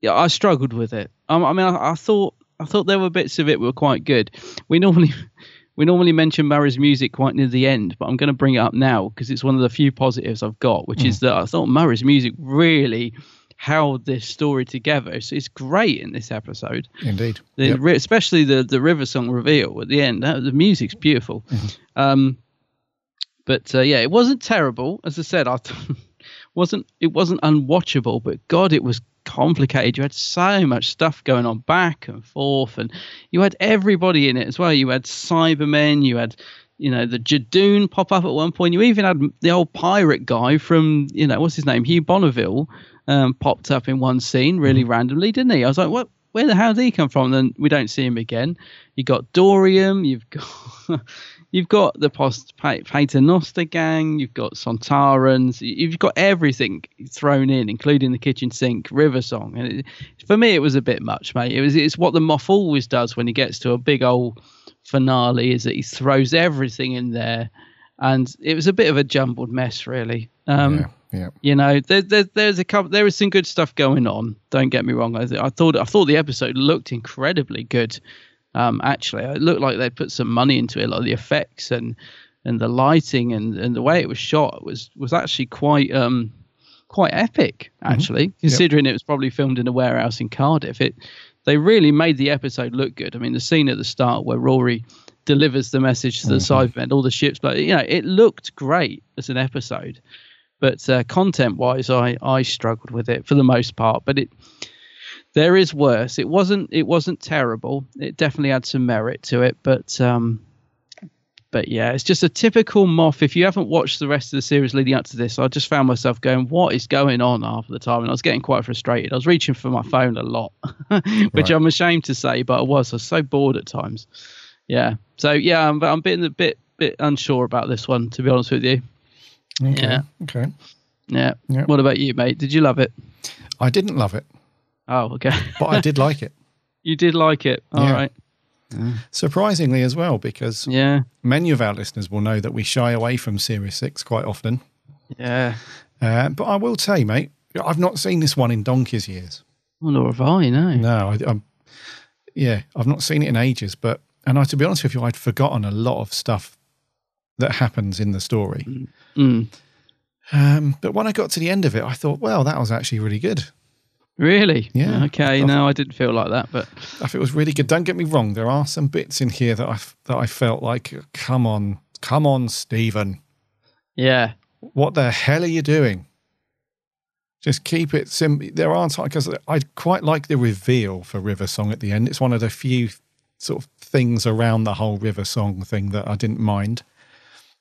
yeah, I struggled with it. I mean, I, I, thought I thought there were bits of it were quite good. We normally we normally mention Murray's music quite near the end, but I'm going to bring it up now because it's one of the few positives I've got, which mm. is that I thought Murray's music really held this story together. So it's great in this episode. Indeed, the, yep. especially the the River Song reveal at the end. That, the music's beautiful. Mm-hmm. Um, but uh, yeah, it wasn't terrible. As I said, I wasn't it wasn't unwatchable, but God, it was complicated. You had so much stuff going on back and forth, and you had everybody in it as well. You had Cybermen, you had you know the Judoon pop up at one point. You even had the old pirate guy from you know what's his name, Hugh Bonneville, um, popped up in one scene really mm. randomly, didn't he? I was like, what? Where the hell did he come from? And then we don't see him again. You got Dorium, you've got you've got the post Paternoster gang, you've got Sontarans, you've got everything thrown in, including the kitchen sink, River Song. And it, for me, it was a bit much, mate. It was it's what the Moff always does when he gets to a big old finale, is that he throws everything in there, and it was a bit of a jumbled mess, really. Um, yeah. Yeah. You know, there, there, there's a couple. There is some good stuff going on. Don't get me wrong. I, I thought I thought the episode looked incredibly good. Um, actually, it looked like they put some money into it, like the effects and and the lighting and, and the way it was shot was was actually quite um quite epic. Mm-hmm. Actually, mm-hmm. considering yep. it was probably filmed in a warehouse in Cardiff, it they really made the episode look good. I mean, the scene at the start where Rory delivers the message to the mm-hmm. Cybermen, all the ships, but you know, it looked great as an episode. But uh, content wise, I I struggled with it for the most part. But it There is worse. It wasn't. It wasn't terrible. It definitely had some merit to it, but um, but yeah, it's just a typical Moff. If you haven't watched the rest of the series leading up to this, I just found myself going, "What is going on?" half of the time, and I was getting quite frustrated. I was reaching for my phone a lot, which Right. I'm ashamed to say, but I was. I was so bored at times. Yeah. So yeah, I'm I'm being a bit bit unsure about this one, to be honest with you. Okay. Yeah. Okay. Yeah. Yeah. What about you, mate? Did you love it? I didn't love it, Oh, okay. but I did like it. you did like it. All Yeah. right. Surprisingly, as well, because Yeah. many of our listeners will know that we shy away from Series 6 quite often. Yeah. Uh, but I will tell you, mate, I've not seen this one in donkey's years. Well, nor have I, no. No, I, I'm, yeah, I've not seen it in ages. But, and I, to be honest with you, I'd forgotten a lot of stuff that happens in the story. Mm. Um, but when I got to the end of it, I thought, well, that was actually really good. Really? Yeah. Okay. No, I didn't feel like that, but I thought it was really good. Don't get me wrong, there are some bits in here that I that I felt like, come on, come on, Steven, yeah. what the hell are you doing? Just keep it simple. There aren't because I quite like the reveal for River Song at the end. It's one of the few sort of things around the whole River Song thing that I didn't mind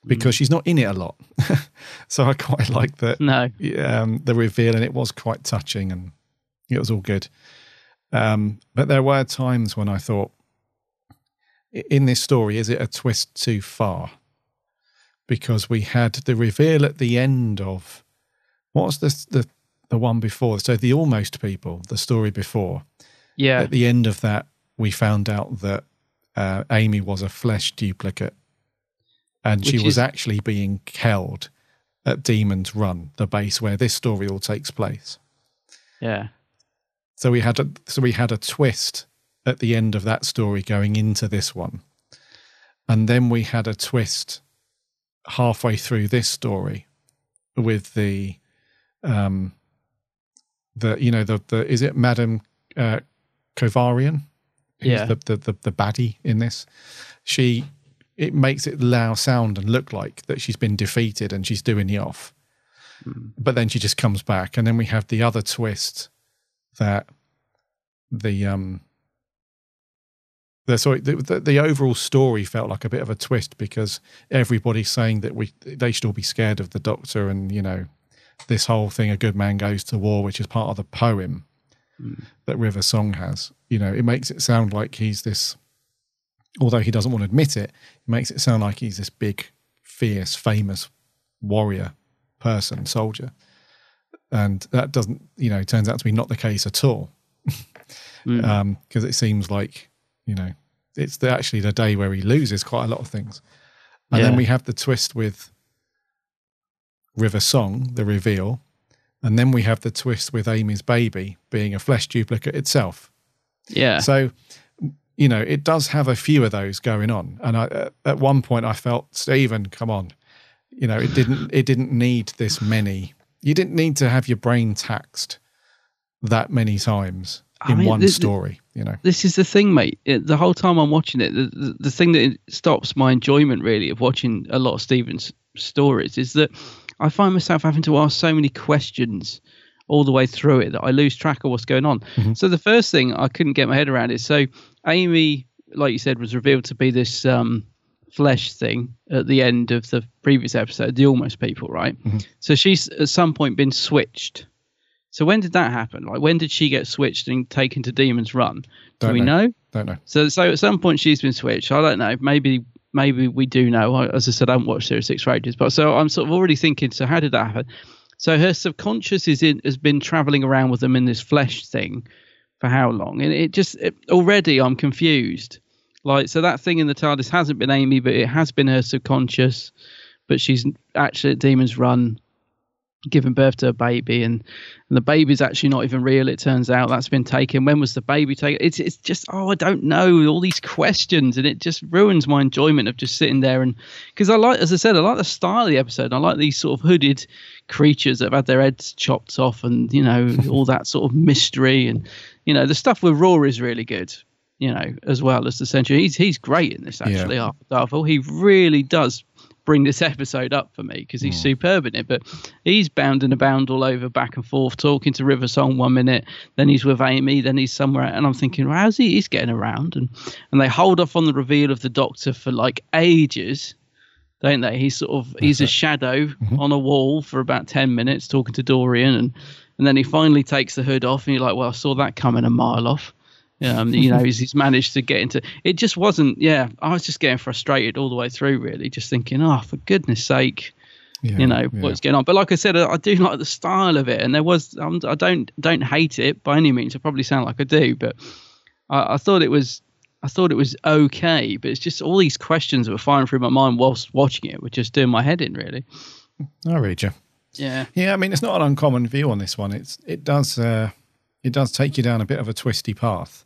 because she's not in it a lot. so I quite like that. No. um, the reveal, and it was quite touching, and it was all good. Um, but there were times when I thought, in this story, is it a twist too far? Because we had the reveal at the end of what was the the the one before? So the almost people, the story before. Yeah. At the end of that, we found out that uh, Amy was a flesh duplicate, and she was is- actually being held at Demon's Run, the base where this story all takes place. Yeah. So we had a so we had a twist at the end of that story going into this one, and then we had a twist halfway through this story with the um the you know the the is it Madame uh, Kovarian? Yeah. the, the the the baddie in this? She it makes it loud sound and look like that she's been defeated and she's doing the off. But then she just comes back. And then we have the other twist that the um the sorry the, the, the overall story felt like a bit of a twist because everybody's saying that we they should all be scared of the doctor and you know this whole thing a good man goes to war which is part of the poem that river song has. You know it makes it sound like he's this although he doesn't want to admit it it makes it sound like he's this big fierce famous warrior person soldier and that doesn't you know turns out to be not the case at all. Mm. because it seems like you know it's the, actually the day where he loses quite a lot of things. And then we have the twist with river song the reveal. And then we have the twist with amy's baby being a flesh duplicate itself. Yeah. so you know it does have a few of those going on. And I, uh, at one point i felt steven come on. You know it didn't it didn't need this many you didn't need to have your brain taxed that many times I in mean, one the- story you know this is the thing, mate. The whole time I'm watching it, the, the, the thing that stops my enjoyment really of watching a lot of Steven's stories is that I find myself having to ask so many questions all the way through it that I lose track of what's going on. So the first thing I couldn't get my head around is so Amy, like you said, was revealed to be this um, flesh thing at the end of the previous episode, the almost people, right? Mm-hmm. So she's at some point been switched. So when did that happen? Like when did she get switched and taken to Demon's Run? Do Don't we know. know? don't know So so at some point she's been switched. I don't know. Maybe maybe we do know. I- As I said, I haven't watched Series Six for ages, but so I'm sort of already thinking. So how did that happen? So her subconscious is in has been traveling around with them in this flesh thing for how long? And it just it, already I'm confused. Like so that thing in the TARDIS hasn't been Amy, but it has been her subconscious. But she's actually at Demon's Run giving birth to a baby and, and the baby's actually not even real it turns out. That's been taken. When was the baby taken? It's it's just oh i don't know. All these questions and it just ruins my enjoyment of just sitting there and because i like as i said i like the style of the episode. I like these sort of hooded creatures that have had their heads chopped off and you know all that sort of mystery. And you know the stuff with raw is really good you know as well as the century he's he's great in this actually Yeah. Arthur Darvill. he really does bring this episode up for me because he's mm. superb in it. But he's bounding about all over, back and forth, talking to River Song one minute, then he's with Amy, then he's somewhere, and I'm thinking, well, how's he? He's getting around, and and they hold off on the reveal of the Doctor for like ages. Don't they? He's sort of he's a shadow mm-hmm. on a wall for about ten minutes talking to Dorium, and and then he finally takes the hood off, and you're like, well, I saw that coming a mile off. Um, you know, he's, he's managed to get into it. Just wasn't. Yeah, I was just getting frustrated all the way through. Really, just thinking, oh, for goodness sake, Yeah, you know yeah. what's going on. But like I said, I, I do like the style of it, and there was. Um, I don't don't hate it by any means. I probably sound like I do, but I, I thought it was. I thought it was okay, but it's just all these questions that were firing through my mind whilst watching it were just doing my head in. Really. I read you. Yeah. Yeah, I mean it's not an uncommon view on this one. It's it does uh, it does take you down a bit of a twisty path,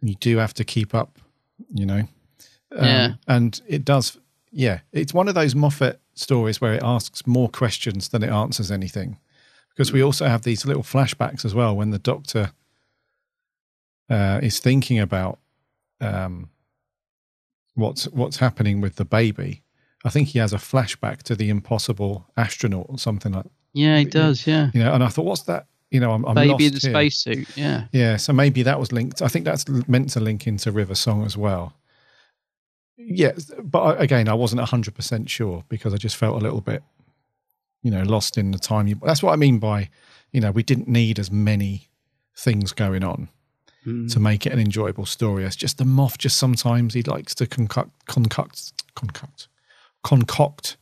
you do have to keep up. You know, Um, Yeah. and it does. Yeah, it's one of those Moffat stories where it asks more questions than it answers anything, because we also have these little flashbacks as well when the Doctor uh, is thinking about um, what's what's happening with the baby. I think he has a flashback to the impossible astronaut or something like Yeah, he does. Yeah. you know, and I thought, what's that? You know, I'm, I'm Baby lost in the spacesuit. Yeah. Yeah, so maybe that was linked. I think that's meant to link into River Song as well. Yeah, but I- again, I wasn't hundred percent sure because I just felt a little bit, you know, lost in the time. You, that's what I mean by, you know, we didn't need as many things going on mm. to make it an enjoyable story. It's just the Moff. Just sometimes he likes to concoct, concoct, concoct, concoct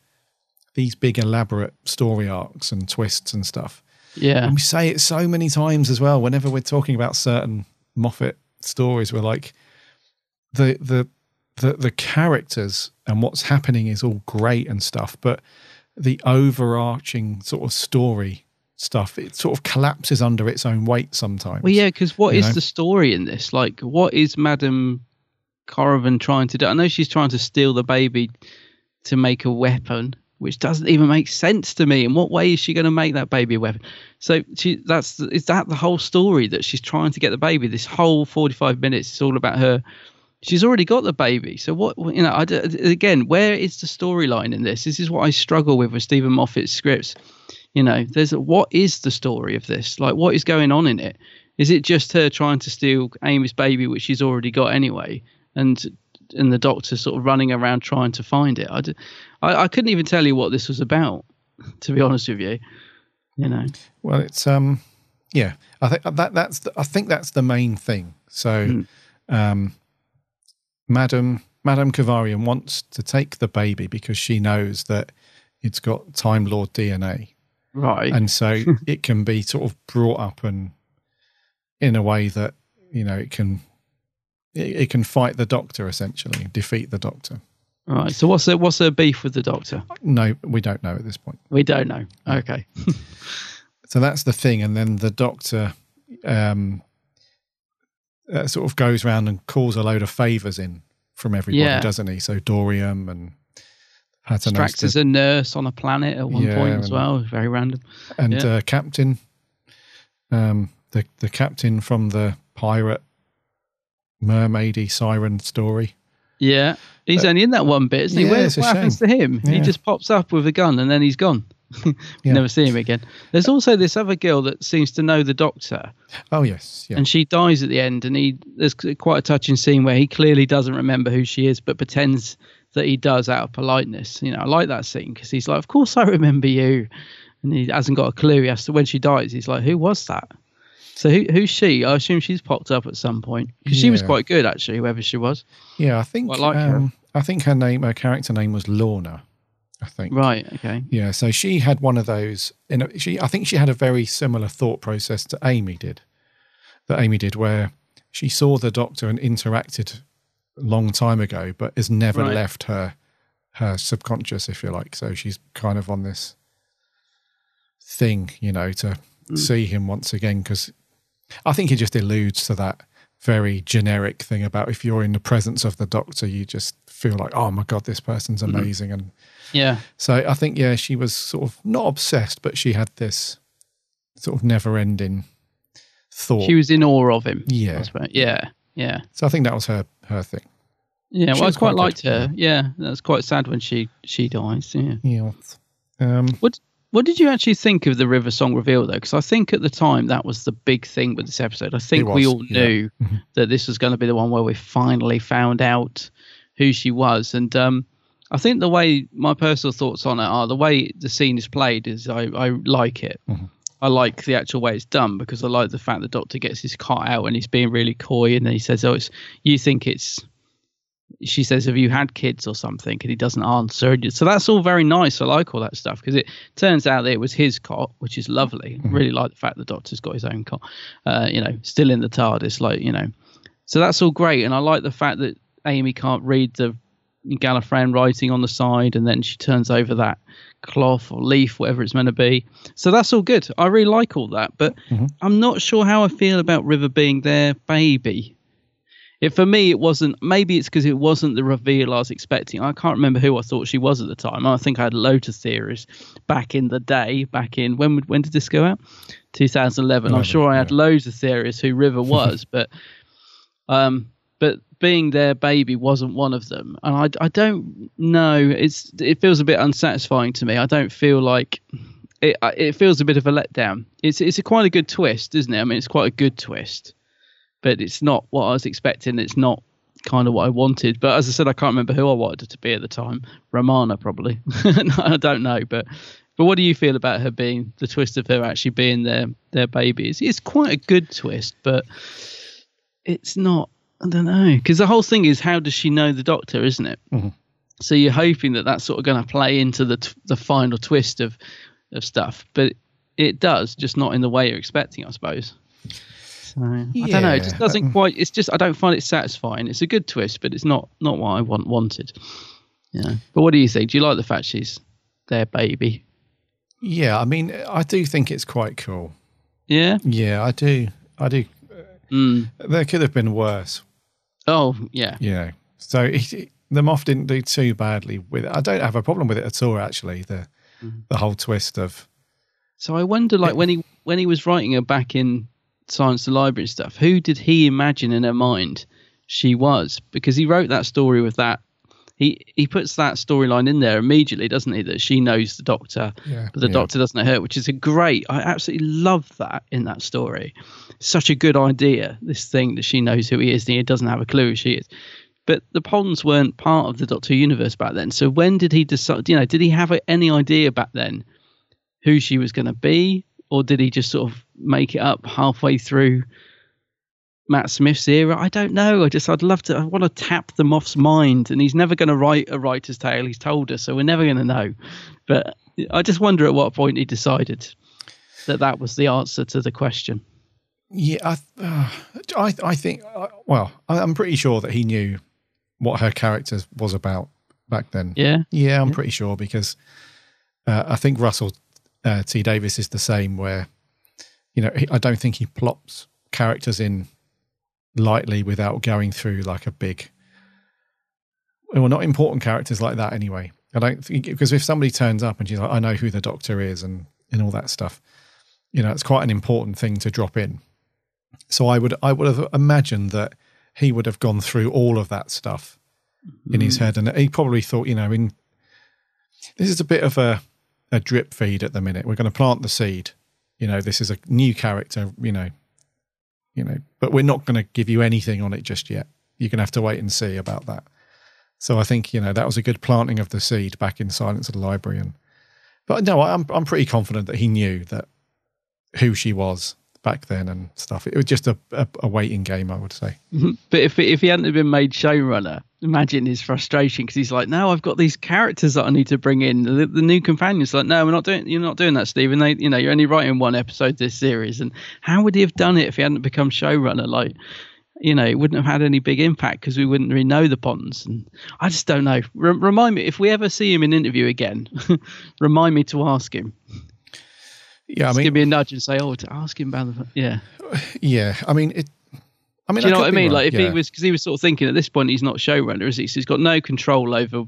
these big elaborate story arcs and twists and stuff. Yeah. And we say it so many times as well. Whenever we're talking about certain Moffat stories, we're like, the the the the characters and what's happening is all great and stuff, but the overarching sort of story stuff, it sort of collapses under its own weight sometimes. Well, yeah, because what is know? the story in this? Like, what is Madame Corrigan trying to do? I know she's trying to steal the baby to make a weapon, which doesn't even make sense to me. In what way is she going to make that baby a weapon? So she that's is that the whole story that she's trying to get the baby? This whole forty five minutes is all about her. She's already got the baby. So what you know? I again, where is the storyline in this? This is what I struggle with with Steven Moffat's scripts. You know, there's a, what is the story of this? Like, what is going on in it? Is it just her trying to steal Amy's baby, which she's already got anyway, and and the doctor sort of running around trying to find it? I, d- I, I couldn't even tell you what this was about, to be honest with you. You know, Well, it's um, yeah. I think that that's the, I think that's the main thing. So, um, Madam Madame Kovarian wants to take the baby because she knows that it's got Time Lord DNA, right? and so it can be sort of brought up and in a way that you know it can it, it can fight the Doctor essentially, defeat the Doctor. All right. So what's her, what's her beef with the doctor? No, we don't know at this point. We don't know. Okay. So that's the thing, and then the doctor um, uh, sort of goes around and calls a load of favors in from everybody, Yeah. doesn't he? So Dorium and Paternoster is a nurse on a planet at one Yeah, point as well. Very random. and Yeah. uh, Captain, um, the the captain from the pirate mermaidy siren story. Yeah, he's only in that one bit, isn't he? Yeah, Where, what happens to shame. him? He just pops up with a gun and then he's gone. We Yeah. Never see him again. There's also this other girl that seems to know the doctor, Oh yes, yeah. and she dies at the end. And he there's quite a touching scene where he clearly doesn't remember who she is, but pretends that he does out of politeness. You know, I like that scene because he's like, "Of course I remember you," and he hasn't got a clue. He has to when she dies. He's like, "Who was that?" So who, who's she? I assume she's popped up at some point because she was quite good actually, whoever she was. yeah, I think I like her. um, I think her name, her character name was Lorna. I think. Right. Okay. Yeah, so she had one of those. You know, she I think she had a very similar thought process to Amy did. That Amy did, where she saw the doctor and interacted a long time ago, but has never Right. left her her subconscious, if you like. So she's kind of on this thing, you know, to Mm. see him once again because I think it just alludes to that very generic thing about if you're in the presence of the doctor, you just feel like, oh my god, this person's Mm-hmm. amazing, and Yeah. so I think, yeah, she was sort of not obsessed, but she had this sort of never ending thought. She was in awe of him. Yeah. Yeah. Yeah. so I think that was her her thing. Yeah, She well, I was quite, quite liked her. Yeah, that's quite sad when she she dies. Yeah. Yeah. Um, What What did you actually think of the River Song reveal though? Because I think at the time that was the big thing with this episode. I think we was, all yeah. knew that this was going to be the one where we finally found out who she was, and um, I think the way my personal thoughts on it are the way the scene is played is I, I like it. I like the actual way it's done because I like the fact the Doctor gets his cot out and he's being really coy and then he says, "Oh, it's you think it's." She says, "Have you had kids or something?" And he doesn't answer. So that's all very nice. I like all that stuff because it turns out that it was his cot, which is lovely. I really like the fact the Doctor's got his own cot. Uh, you know, still in the TARDIS, like you know. So that's all great, and I like the fact that Amy can't read the Gallifreyan writing on the side, and then she turns over that cloth or leaf, whatever it's meant to be. So that's all good. I really like all that, but I'm not sure how I feel about River being their baby. It for me, it wasn't. Maybe it's because it wasn't the reveal I was expecting. I can't remember who I thought she was at the time. I think I had loads of theories back in the day. Back in when when did this go out? 2011. I'm 11, sure I had loads of theories who River was, but um, but being their baby wasn't one of them, and I, I don't know. It's it feels a bit unsatisfying to me. I don't feel like it. It feels a bit of a letdown. It's it's a quite a good twist, isn't it? I mean, it's quite a good twist, but it's not what I was expecting. It's not kind of what I wanted. But as I said, I can't remember who I wanted it to be at the time. Romana probably. I don't know, but. But what do you feel about her being the twist of her actually being their their baby? It's, it's quite a good twist, but it's not. I don't know because the whole thing is how does she know the doctor, isn't it? Mhm. So you're hoping that that's sort of going to play into the t- the final twist of of stuff, but it does, just not in the way you're expecting, I suppose. So I don't know. It just doesn't quite. It's just I don't find it satisfying. It's a good twist, but it's not not what I want wanted. Yeah. But what do you think? Do you like the fact she's their baby? yeah, I mean, I do think it's quite cool. Yeah. Yeah, I do. I do. Mm. There could have been worse. Oh yeah. You know, so it, it- the Moff didn't do too badly with it. I don't have a problem with it at all. Actually, the Mm-hmm. the whole twist of So I wonder, like when he when he was writing her back in Silence the Library and stuff, who did he imagine in her mind she was? Because he wrote that story with that. He he puts that storyline in there immediately, doesn't he? That she knows the Doctor, Yeah. but the Yeah. Doctor doesn't know her, which is a great. I absolutely love that in that story. Such a good idea. This thing that she knows who he is, and he doesn't have a clue who she is. But the Ponds weren't part of the Doctor universe back then. So when did he decide? You know, did he have any idea back then who she was going to be, or did he just sort of make it up halfway through Matt Smith's era? I don't know. I just I'd love to. I want to tap the Moff's mind, and he's never going to write a writer's tale. He's told us, so we're never going to know. But I just wonder at what point he decided that that was the answer to the question. yeah. I uh, I, I think uh, well, I, I'm pretty sure that he knew what her character was about back then. Yeah. Yeah, I'm pretty sure because uh, I think Russell uh, T Davies is the same. Where you know I don't think he plops characters in lightly without going through like a big. Well, not important characters like that anyway. I don't think because if somebody turns up and she's like, I know who the Doctor is and and all that stuff, you know, it's quite an important thing to drop in. So I would I would have imagined that he would have gone through all of that stuff in his mm. head, and he probably thought, you know, in this is a bit of a a drip feed at the minute. We're going to plant the seed. You know, this is a new character. You know, you know, but we're not going to give you anything on it just yet. You're going to have to wait and see about that. So I think you know that was a good planting of the seed back in Silence of the Library, and but no, I'm I'm pretty confident that he knew that who she was back then and stuff. It was just a a, a waiting game, I would say. Mm-hmm. But if if he hadn't been made showrunner, imagine his frustration because he's like, "No, I've got these characters that I need to bring in." The, the new companions like, "No, we're not doing. You're not doing that, Steven. They, you know, you're only writing one episode this series." And how would he have done it if he hadn't become showrunner? Like, you know, it wouldn't have had any big impact because we wouldn't really know the Ponds. And I just don't know. Re- remind me if we ever see him in interview again. remind me to ask him. Yeah, I mean, give me a nudge and say, "Oh, to ask him about the yeah." yeah, I mean it. I mean, Do you know what I mean? wrong, Like if yeah. he was, because he was sort of thinking at this point he's not showrunner, is he? So he's got no control over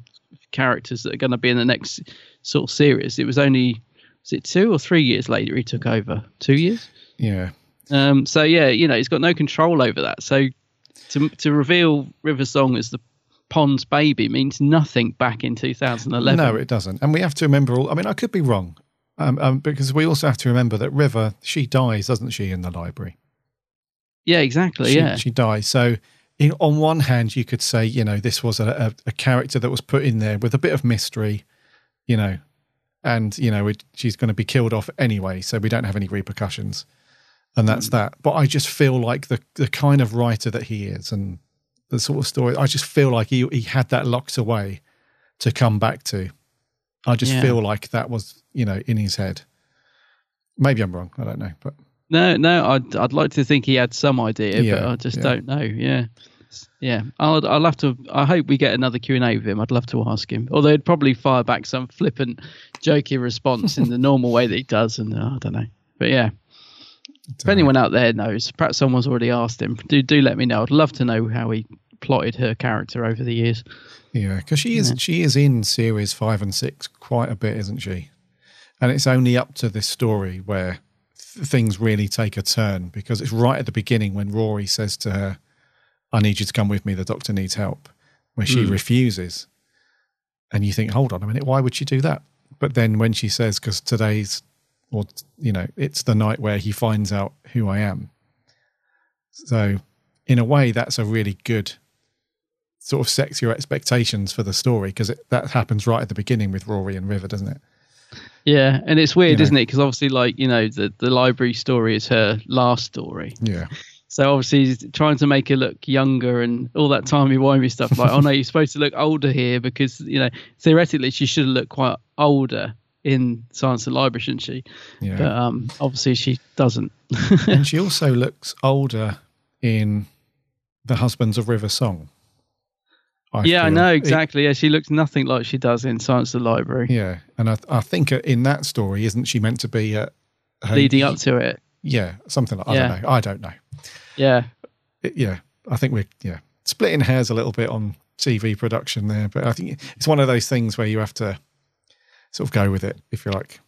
characters that are going to be in the next sort of series. It was only, was it two or three years later he took over? Two years. yeah, Um. So yeah, you know, he's got no control over that. So to to reveal River Song as the Pond's baby means nothing back in 2011. No, it doesn't. And we have to remember all. I mean, I could be wrong, um, um, because we also have to remember that River she dies, doesn't she, in the library? Yeah, exactly. She, yeah, she dies. So, in, on one hand, you could say, you know, this was a, a, a character that was put in there with a bit of mystery, you know, and you know it, she's going to be killed off anyway, so we don't have any repercussions, and that's that. But I just feel like the the kind of writer that he is, and the sort of story, I just feel like he he had that locked away to come back to. I just Yeah. feel like that was, you know, in his head. Maybe I'm wrong. I don't know, but No, no, I'd I'd like to think he had some idea, but I just yeah. don't know. Yeah, yeah. I'll I'll have to. I hope we get another Q and A with him. I'd love to ask him. Although he'd probably fire back some flippant, jokey response in the normal way that he does, and uh, I don't know. But yeah, if anyone out there knows, perhaps someone's already asked him. Do do let me know. I'd love to know how he plotted her character over the years. Yeah, because she is she is in series five and six quite a bit, isn't she? And it's only up to this story where th- things really take a turn because it's right at the beginning when Rory says to her, "I need you to come with me. The doctor needs help," where she Mm. refuses, and you think, "Hold on a minute, why would she do that?" But then when she says, "Because today's, or you know, it's the night where he finds out who I am," so in a way, that's a really good sort of sets your expectations for the story because that happens right at the beginning with Rory and River, doesn't it? Yeah, and it's weird, You know. isn't it? Because obviously, like you know, the the library story is her last story. Yeah. So obviously, he's trying to make her look younger and all that timey wimey stuff. Like, oh no, you're supposed to look older here because you know theoretically she should have looked quite older in Silence and Library, shouldn't she? Yeah. But um, obviously she doesn't. and she also looks older in the Husbands of River Song. I yeah, I know It- exactly. yeah, she looks nothing like she does in Silence of the Library. yeah, and I, I think in that story, isn't she meant to be uh, her- Leading up to it. Yeah, something like I don't know. I don't know. Yeah. It- yeah, I think we're yeah splitting hairs a little bit on TV production there, but I think it's one of those things where you have to sort of go with it if you're like.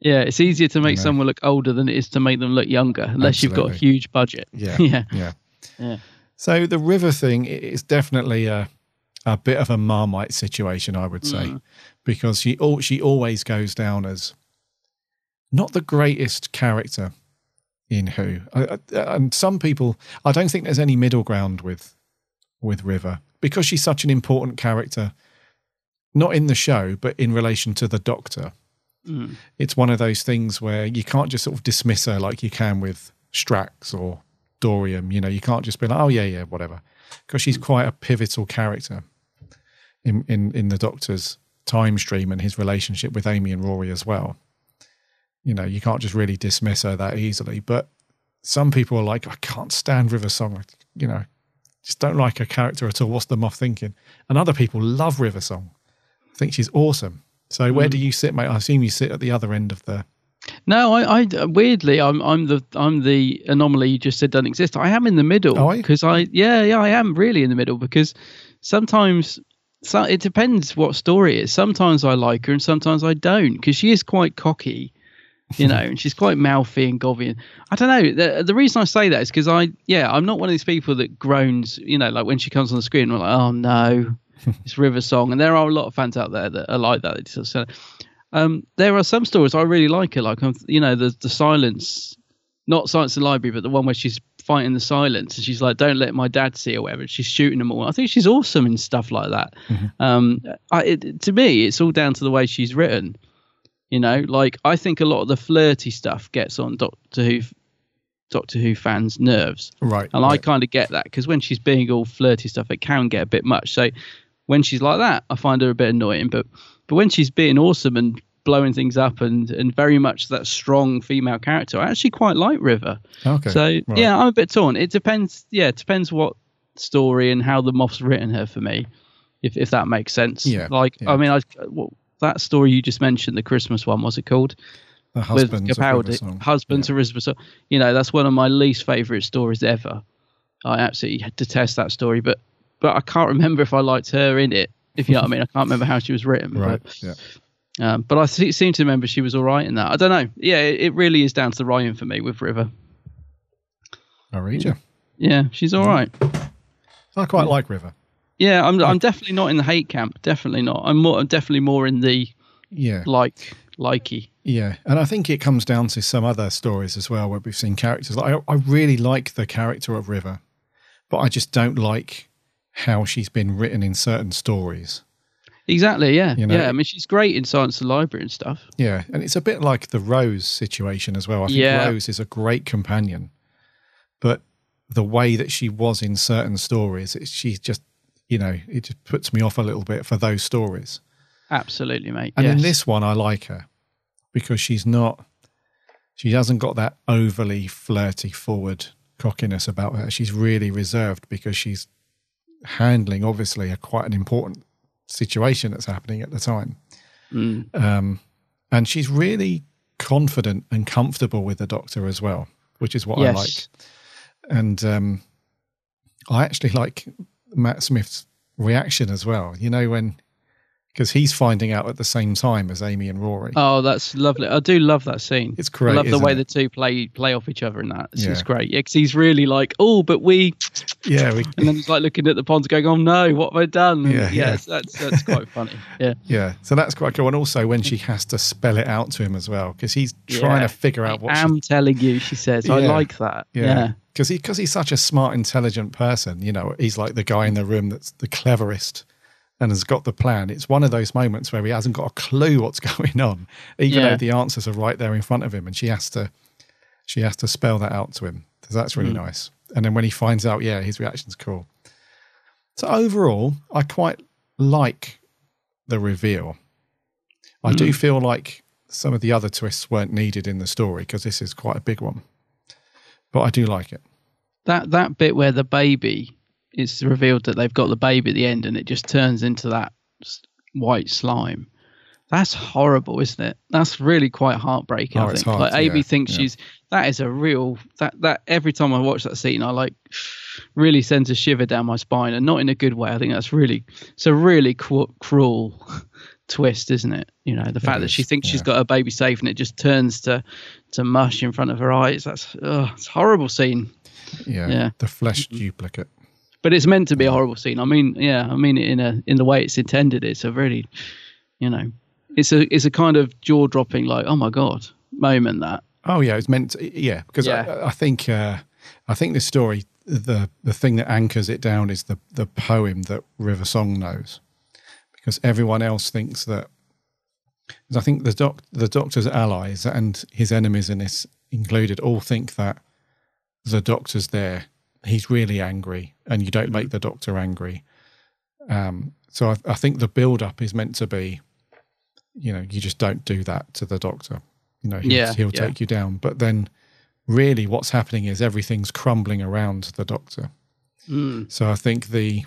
Yeah, it's easier to make know. someone look older than it is to make them look younger, unless you've got a huge budget. Yeah, yeah, yeah. yeah. So the river thing is definitely a a bit of a marmite situation, I would say, Mm. because she al- she always goes down as not the greatest character in Who, I, I, and some people I don't think there's any middle ground with with River because she's such an important character, not in the show but in relation to the Doctor. Mm. It's one of those things where you can't just sort of dismiss her like you can with Strax or Dorium. You know, you can't just be like, oh yeah, yeah, whatever, because she's quite a pivotal character in in in the Doctor's time stream and his relationship with Amy and Rory as well. You know, you can't just really dismiss her that easily. But some people are like, I can't stand River Song. You know, just don't like her character at all. What's the Moff thinking? And other people love River Song. think she's awesome. So where Mm. do you sit, mate? I assume you sit at the other end of the. No, I, I weirdly, I'm, I'm the, I'm the anomaly you just said doesn't exist. I am in the middle Oh, because I, yeah, yeah, I am really in the middle because sometimes, so it depends what story it is. Sometimes I like her and sometimes I don't because she is quite cocky, you know, and she's quite mouthy and gobby. And I don't know. The, the reason I say that is because I, yeah, I'm not one of these people that groans, you know, like when she comes on the screen, we're like, oh no, it's River Song, and there are a lot of fans out there that are like that. Um, there are some stories I really like her, like um, you know the the silence, not Silence and Library, but the one where she's fighting the silence and she's like, "Don't let my dad see" or whatever. She's shooting them all. I think she's awesome in stuff like that. Um, I, it, to me, it's all down to the way she's written. You know, like I think a lot of the flirty stuff gets on Doctor Who, Doctor Who fans' nerves. Right. And I kind of get that because when she's being all flirty stuff, it can get a bit much. So when she's like that, I find her a bit annoying. But but when she's being awesome and blowing things up and and very much that strong female character, I actually quite like River. Okay. So right. yeah, I'm a bit torn. It depends. Yeah, it depends what story and how the Moff's written her for me, if if that makes sense. Yeah, Like yeah. I mean, I well, that story you just mentioned, the Christmas one, was it called? The husbands of Capaldi. Husbands of River Song. You know, that's one of my least favourite stories ever. I absolutely detest that story, but but I can't remember if I liked her in it. If you know what I mean, I can't remember how she was written. Right. But, Yeah. Um, but I se- seem to remember she was all right in that. I don't know. Yeah, it, it really is down to the writing for me with River. I read you. Yeah, she's all right. I quite like River. Yeah, I'm I'm definitely not in the hate camp. Definitely not. I'm more I'm definitely more in the Yeah. like likey. Yeah, and I think it comes down to some other stories as well where we've seen characters. Like I, I really like the character of River, but I just don't like how she's been written in certain stories. Exactly. Yeah. You know- yeah. I mean, she's great in Silence of the Library and stuff. Yeah, and it's a bit like the Rose situation as well. I think Yeah. Rose is a great companion, but the way that she was in certain stories, it's, she's just, you know, it just puts me off a little bit for those stories. Absolutely, mate. And in this one, I like her because she's not, she hasn't got that overly flirty forward cockiness about her. She's really reserved because she's handling, obviously, a quite an important situation that's happening at the time. Mm. Um, and she's really confident and comfortable with the doctor as well, which is what I like. And um, I actually like Matt Smith's reaction as well. You know, when because he's finding out at the same time as Amy and Rory. Oh, that's lovely. I do love that scene. It's great, I love the way it? the two play play off each other in that. It's, it's Yeah. great. Yeah, because he's really like, oh, but we, Yeah, we, and then he's like looking at the ponds, going, oh no, what have I done? And Yeah, yeah. it's- that's that's quite funny. Yeah. yeah. So that's quite cool. And also when she has to spell it out to him as well, because he's trying Yeah. to figure out what I she am telling you, she says. I like that. Yeah. Because he, cause he's such a smart, intelligent person. You know, he's like the guy in the room that's the cleverest and has got the plan. It's one of those moments where he hasn't got a clue what's going on, even Yeah. though the answers are right there in front of him, and she has to, she has to spell that out to him. So that's really Mm. nice. And then when he finds out, yeah, his reaction's cool. So overall, I quite like the reveal. I do Mm. feel like some of the other twists weren't needed in the story because this is quite a big one. But I do like it. That that bit where the baby is revealed that they've got the baby at the end, and it just turns into that white slime. That's horrible, isn't it? That's really quite heartbreaking. Oh, I think. hard, like Amy thinks yeah. she's that is a real that that every time I watch that scene, I like really sends a shiver down my spine, and not in a good way. I think that's really it's a really cru- cruel twist, isn't it? You know, the fact that she is, thinks she's got her baby safe, and it just turns to to mush in front of her eyes. That's oh, it's a horrible scene. Yeah. Yeah. The flesh duplicate. But it's meant to be a horrible scene. I mean, yeah, I mean in a in the way it's intended. It's a really, you know, it's a it's a kind of jaw dropping like oh my god moment that Oh yeah, it's meant. To, yeah, because Yeah. I, I think uh, I think this story, the the thing that anchors it down is the the poem that River Song knows, because everyone else thinks that. I think the doc the Doctor's allies and his enemies in this included all think that the Doctor's there. He's really angry, and you don't make the Doctor angry. Um, so I, I think the build up is meant to be, you know, you just don't do that to the Doctor. You know, he'll, Yeah, he'll yeah. take you down. But then, really, what's happening is everything's crumbling around the Doctor. Mm. So I think the,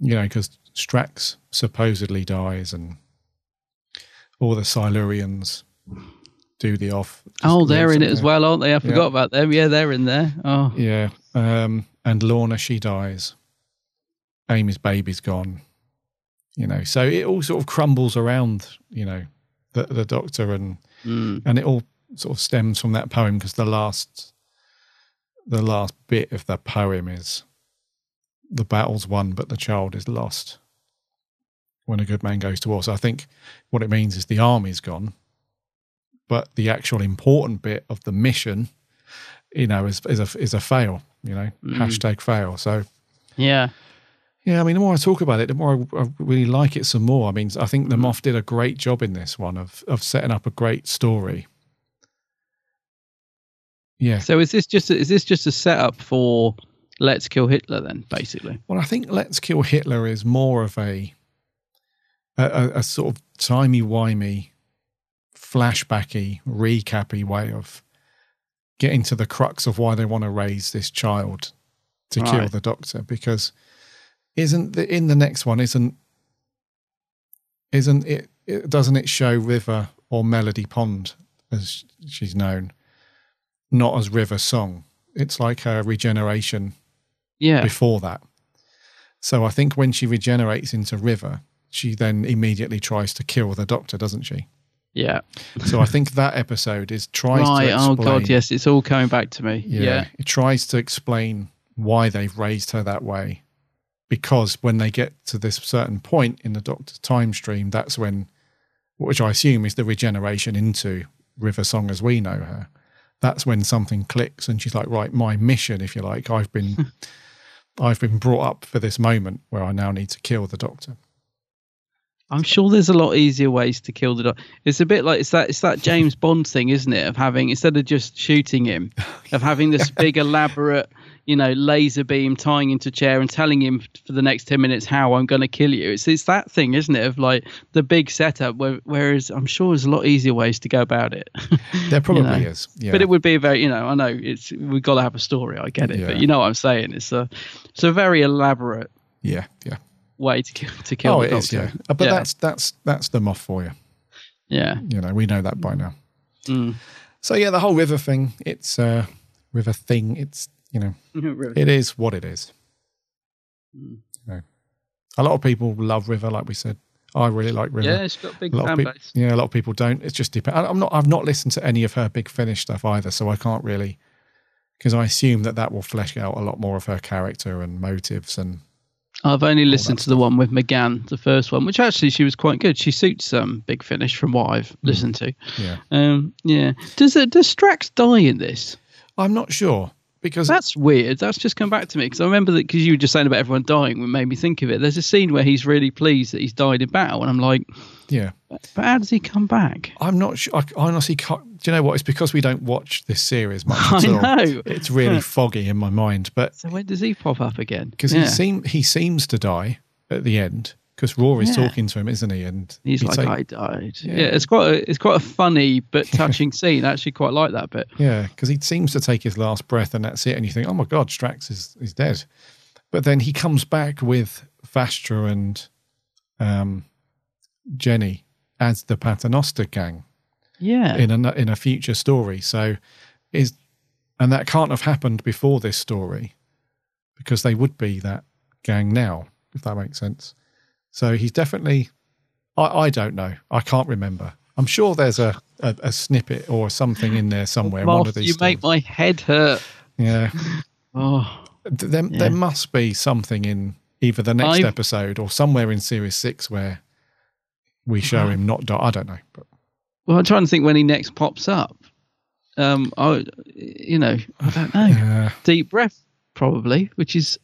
you know, because Strax supposedly dies and all the Silurians do the off. oh they're in it as well, aren't they? I forgot Yeah. about them. Yeah, they're in there. Oh Yeah. Um, and Lorna, she dies. Amy's baby's gone. You know, so it all sort of crumbles around, you know, the, the doctor and Mm. and it all sort of stems from that poem because the last the last bit of the poem is the battle's won but the child is lost when a good man goes to war. So I think what it means is the army's gone, but the actual important bit of the mission, you know, is is a is a fail. You know, Mm. hashtag fail. So yeah, yeah, I mean, the more I talk about it, the more I, I really like it some more. I mean, I think the Moff did a great job in this one of of setting up a great story. Yeah. So is this just a, is this just a setup for Let's Kill Hitler then, basically? Well, I think Let's Kill Hitler is more of a a, a, a sort of timey wimey, flashbacky, recappy way of getting to the crux of why they want to raise this child to kill the doctor. Because isn't the in the next one isn't isn't it, it doesn't it show River or Melody Pond as she's known, not as River Song. It's like her regeneration Yeah. before that. So I think when she regenerates into River, she then immediately tries to kill the Doctor, doesn't she? Yeah. So I think that episode is tries right. to explain. Oh god, yes, it's all coming back to me. Yeah, Yeah. it tries to explain why they've raised her that way, because when they get to this certain point in the Doctor's time stream, that's when, which I assume is the regeneration into River Song as we know her. That's when something clicks, and she's like, "Right, my mission, if you like, I've been, I've been brought up for this moment where I now need to kill the Doctor." I'm sure there's a lot easier ways to kill the dog. It's a bit like it's that it's that James Bond thing, isn't it? Of having instead of just shooting him, oh, of having this big elaborate, you know, laser beam tying into a chair and telling him for the next ten minutes how I'm going to kill you. It's it's that thing, isn't it? Of like the big setup. Where, whereas I'm sure there's a lot easier ways to go about it. There probably know? is, yeah. But it would be a very, you know, I know it's we've got to have a story. I get it, Yeah. but you know what I'm saying. It's a it's a very elaborate Yeah, yeah. Way to kill to kill oh, it is, yeah. Uh, But Yeah. that's that's that's the Moff for you. yeah. You know, we know that by now. Mm. So yeah, the whole river thing, it's a river thing. It's you know, River. it is what it is. Mm. You know, a lot of people love river, like we said. I really like river. Yeah, it's got a big a lot fan base. Yeah, a lot of people don't. It's just depend. I'm not. I've not listened to any of her big finish stuff either, so I can't really because I assume that that will flesh out a lot more of her character and motives and I've only listened to the one with McGann, the first one, which actually she was quite good. She suits um Big Finish from what I've listened to. yeah. Um, yeah. Does it, does Strax die in this? I'm not sure because That's weird. That's just come back to me because I remember that because you were just saying about everyone dying, what made me think of it. There's a scene where he's really pleased that he's died in battle, and I'm like, yeah, but how does he come back? I'm not sure. I honestly can't. Do you know what? It's because we don't watch this series much. I know. It's really foggy in my mind, but So when does he pop up again? because Yeah. he seem he seems to die at the end because Rory's Yeah. talking to him, isn't he? And He's he'd like, say- I died. Yeah. Yeah. it's quite a, it's quite a funny but touching scene. I actually quite like that bit. Yeah, because he seems to take his last breath and that's it. And you think, oh my God, Strax is, is dead. But then he comes back with Vastra and um, Jenny as the Paternoster gang Yeah. in a, in a future story. So is, and that can't have happened before this story because they would be that gang now, if that makes sense. So he's definitely, I, I don't know. I can't remember. I'm sure there's a, a, a snippet or something in there somewhere. in one of these you make my head hurt. yeah. Oh, There, Yeah. there must be something in either the next I've- episode or somewhere in series six where we show Uh-huh. him not die. I don't know. But well, I'm trying to think when he next pops up. Um, I, you know, I don't know. uh, Deep breath, probably, which is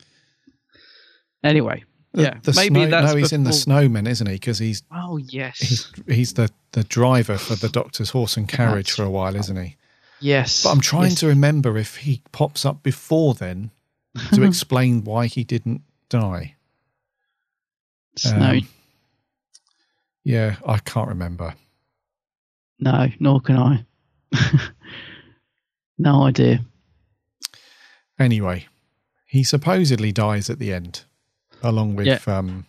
anyway. Yeah, the maybe snow, that's no, he's in the before- snowman, isn't he? Because he's Oh yes, he's he's the the driver for the Doctor's horse and carriage That's for a while, isn't he? yes. But I'm trying yes. to remember if he pops up before then to explain why he didn't die. Snow. Um, Yeah, I can't remember. no, nor can I. no idea. Anyway, he supposedly dies at the end, along with Yeah. um,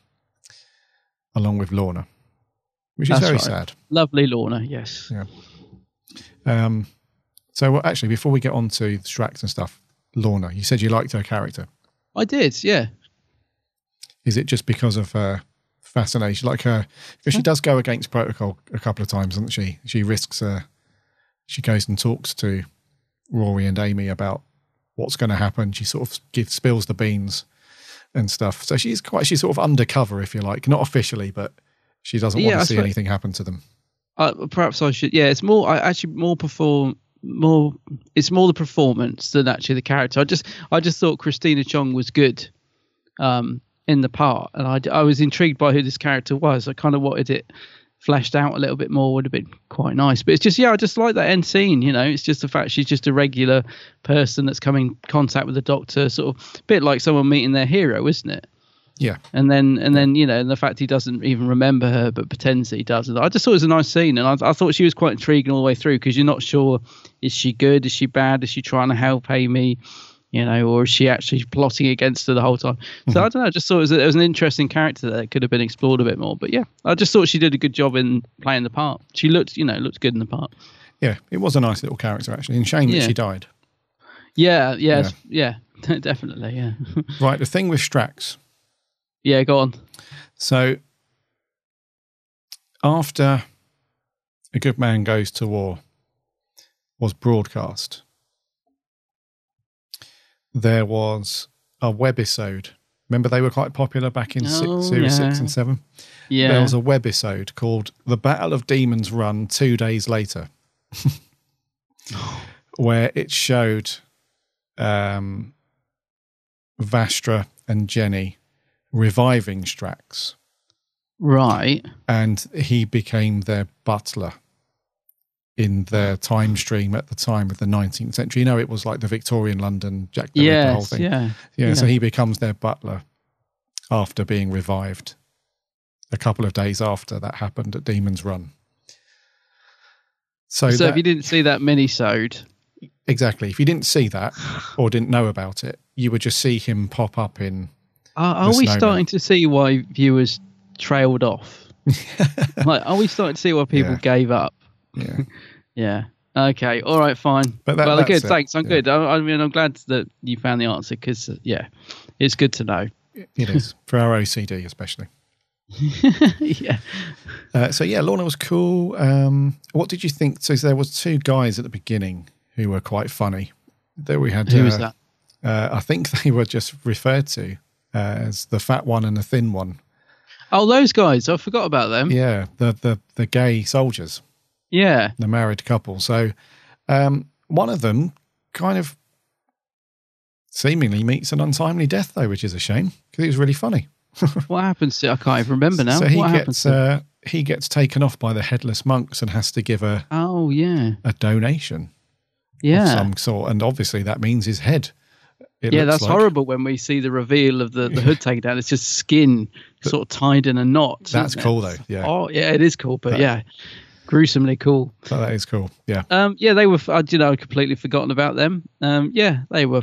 along with Lorna, which is That's very right. sad. Lovely Lorna. Yes. Yeah. Um, so well, actually, before we get on to Strax and stuff, Lorna, you said you liked her character. I did. Yeah. Is it just because of her fascination, like her? Because she does go against protocol a couple of times, doesn't she? She risks. Uh, she goes and talks to Rory and Amy about what's going to happen. She sort of gives spills the beans and stuff. So she's quite. She's sort of undercover, if you like, not officially, but she doesn't Yeah, want I to see suppose- anything happen to them. Uh, perhaps I should. Yeah, it's more. I actually more perform. More. It's more the performance than actually the character. I just. I just thought Christina Chong was good, um, in the part, and I. I was intrigued by who this character was. I kind of wanted it fleshed out a little bit more. Would have been quite nice. But it's just. Yeah, I just like that end scene. You know, it's just the fact she's just a regular person that's come in contact with the Doctor. Sort of a bit like someone meeting their hero, isn't it? Yeah. and then and then you know and the fact he doesn't even remember her but pretends that he does i just thought it was a nice scene and i, I thought she was quite intriguing all the way through because you're not sure is she good is she bad is she trying to help amy you know or is she actually plotting against her the whole time so mm-hmm. i don't know i just thought it was, it was an interesting character that could have been explored a bit more but yeah i just thought she did a good job in playing the part she looked you know looked good in the part Yeah, it was a nice little character actually. And shame that Yeah. she died. yeah yeah yeah, definitely yeah Right, the thing with Strax. yeah go on So after A Good Man Goes to War was broadcast, there was a webisode Remember they were quite popular back in Oh, six, series six and seven. Yeah. There was a webisode called "The Battle of Demons Run" two days later, where it showed um, Vastra and Jenny reviving Strax, Right. and he became their butler in their time stream at the time of the 19th century. You know, it was like the Victorian London Jack the Ripper whole thing. Yeah. Yeah, so he becomes their butler after being revived a couple of days after that happened at Demon's Run. So, So, that- if you didn't see that mini-sode, exactly, if you didn't see that or didn't know about it, you would just see him pop up in. are, are we snowman. starting to see why viewers trailed off? like, are we starting to see why people Yeah. gave up? Yeah. Yeah. Okay. All right. Fine. But that- well, good. it, Thanks. I'm yeah. good. I, I mean, I'm glad that you found the answer because, yeah, it's good to know. It is for our OCD, especially. yeah. Uh, so yeah, Lorna was cool. Um, what did you think? So there was two guys at the beginning who were quite funny. That we had. Who uh, was that? Uh, I think they were just referred to as the fat one and the thin one. Oh, those guys. I forgot about them. Yeah, the the the gay soldiers, Yeah. the married couple. So um, one of them kind of seemingly meets an untimely death, though, which is a shame because it was really funny. What happens to? I can't even remember now. So he what happens gets to? uh, he gets taken off by the headless monks and has to give a oh yeah. a donation of Yeah. some sort, and obviously that means his head. It yeah, that's like. horrible when we see the reveal of the, the hood taken down. It's just skin sort of tied in a knot. That's cool though. Yeah, Oh, yeah, it is cool, but That- yeah, gruesomely cool. So that is cool. Yeah, Um, yeah, they were. I you know, I'd completely forgotten about them. Um, yeah, they were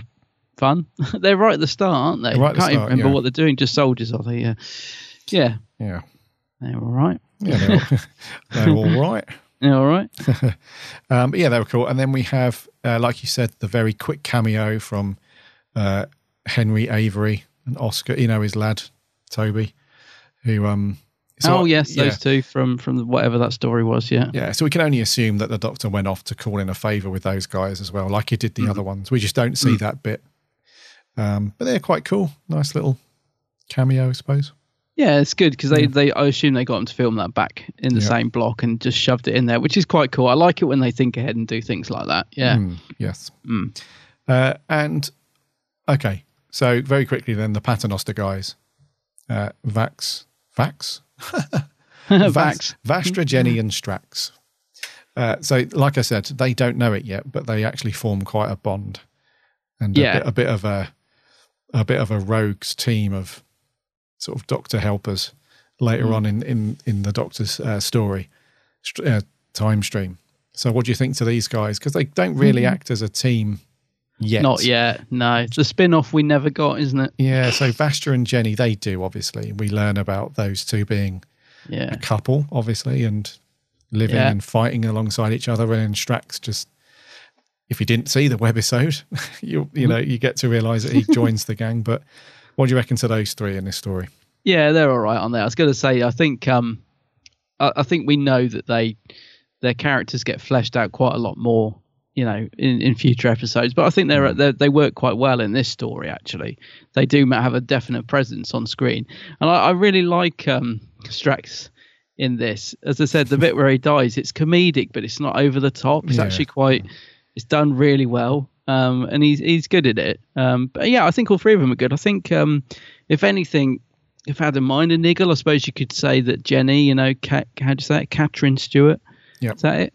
fun. they're right at the start, aren't they? They're right at the Can't even start, remember yeah. what they're doing. Just soldiers, are they? Yeah, yeah, yeah, they're all right. yeah. They're all, they're all right. They're all right. Um, but yeah, they were cool. And then we have, uh, like you said, the very quick cameo from uh, Henry Avery and Oscar. You know his lad Toby, who um. So- oh yes, yeah. those two from from whatever that story was. Yeah. Yeah, so we can only assume that the doctor went off to call in a favour with those guys as well, like he did Mm. the other ones. We just don't see that bit. Um, but they're quite cool. Nice little cameo, I suppose. Yeah, it's good because they, they I assume they got them to film that back in the Yeah. same block and just shoved it in there, which is quite cool. I like it when they think ahead and do things like that. Yeah. Mm, yes. Mm. Uh, and okay, so very quickly then the Paternoster guys, uh, Vax, Vax, Vax. Vastra, Jenny, and Strax. Uh, so, like I said, they don't know it yet, but they actually form quite a bond, and Yeah. a, bit, a bit of a a bit of a rogues team of sort of Doctor helpers later Mm. on in in in the Doctor's uh, story uh, time stream. So, what do you think to these guys? Because they don't really Mhm. act as a team yet. Not yet. No, it's the spin off we never got, isn't it? Yeah, so Vastra and Jenny, they do obviously. We learn about those two being Yeah. a couple, obviously, and living Yeah. and fighting alongside each other. And Strax just, if you didn't see the webisode, you you know you get to realise that he joins the gang. But what do you reckon to those three in this story? Yeah, they're all right on there. I was going to say, I think, um, I, I think we know that they, their characters get fleshed out quite a lot more, you know, in, in future episodes. But I think they're, they're they work quite well in this story. Actually, they do have a definite presence on screen, and I, I really like um, Strax in this. As I said, the bit where he dies, it's comedic, but it's not over the top. It's Yeah. actually quite, it's done really well. Um, and he's he's good at it. Um, but yeah, I think all three of them are good. I think um, if anything, if I had in mind a niggle, I suppose you could say that Jenny, you know, how do you say it? Catherine Stewart. Yep. Is that it?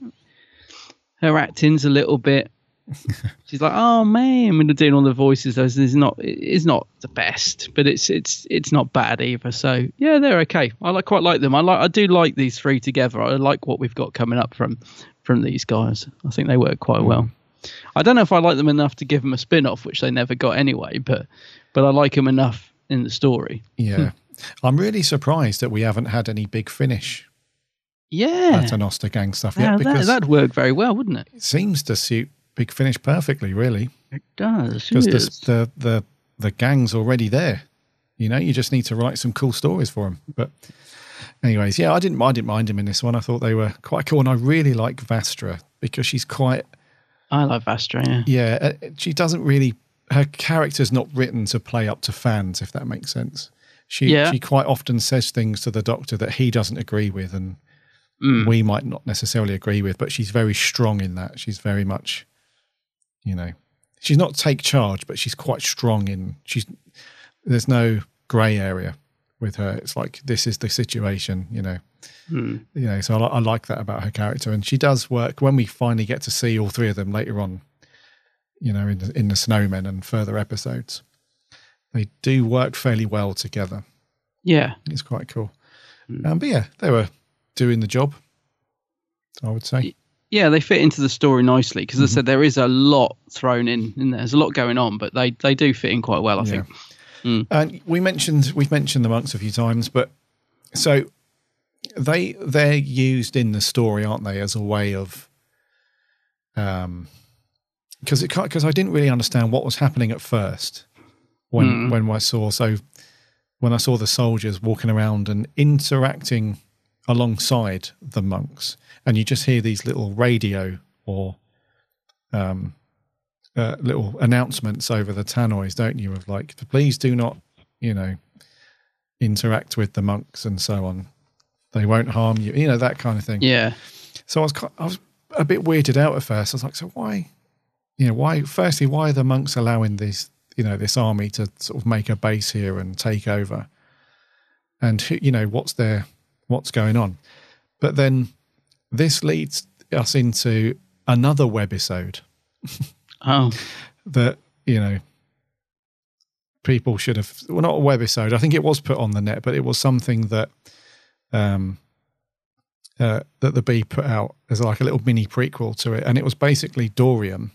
Her acting's a little bit. She's like, oh man, when they're doing all the voices, those is not it's not the best, but it's it's it's not bad either. So yeah, they're okay. I like quite like them. I like I do like these three together. I like what we've got coming up from from these guys. I think they work quite hmm. well. I don't know if I like them enough to give them a spin off, which they never got anyway, but but I like them enough in the story. Yeah, I'm really surprised that we haven't had any big finish Yeah. Paternoster gang stuff Yeah, that, because that'd work very well, wouldn't it? it seems to suit Big Finish perfectly, really. It does. Because the, the the the gang's already there. You know, you just need to write some cool stories for them. But, anyways, yeah, I didn't I didn't mind him in this one. I thought they were quite cool, and I really like Vastra because she's quite I like Vastra, yeah. yeah. uh, She doesn't really her character's not written to play up to fans, if that makes sense. She Yeah. she quite often says things to the Doctor that he doesn't agree with, and Mm. we might not necessarily agree with. But she's very strong in that. She's very much, you know, she's not take charge, but she's quite strong in. She's there's no grey area with her. It's like this is the situation, you know. Hmm. You know, so I, I like that about her character, and she does work when we finally get to see all three of them later on. You know, in the, in the Snowmen and further episodes, they do work fairly well together. Yeah. It's quite cool. Um, but yeah, they were doing the job. I would say. Yeah, they fit into the story nicely because, as I said, there is a lot thrown in, in there. There's a lot going on, but they, they do fit in quite well, I Yeah. think. Mm. And we mentioned we've mentioned the monks a few times, but so they they're used in the story, aren't they, as a way of um because it because I didn't really understand what was happening at first when Mm. when I saw so when I saw the soldiers walking around and interacting alongside the monks, and you just hear these little radio or um, uh, little announcements over the tannoys, don't you? Of like, please do not, you know, interact with the monks and so on. They won't harm you, you know, that kind of thing. Yeah. So I was, I was a bit weirded out at first. I was like, so why, you know, why? Firstly, why are the monks allowing this, you know, this army to sort of make a base here and take over? And who, you know, what's their, what's going on? But then this leads us into another webisode Oh, that you know people should have well not a webisode. I think it was put on the net but it was something that um uh, that the Beeb put out as like a little mini prequel to it. And it was basically Dorium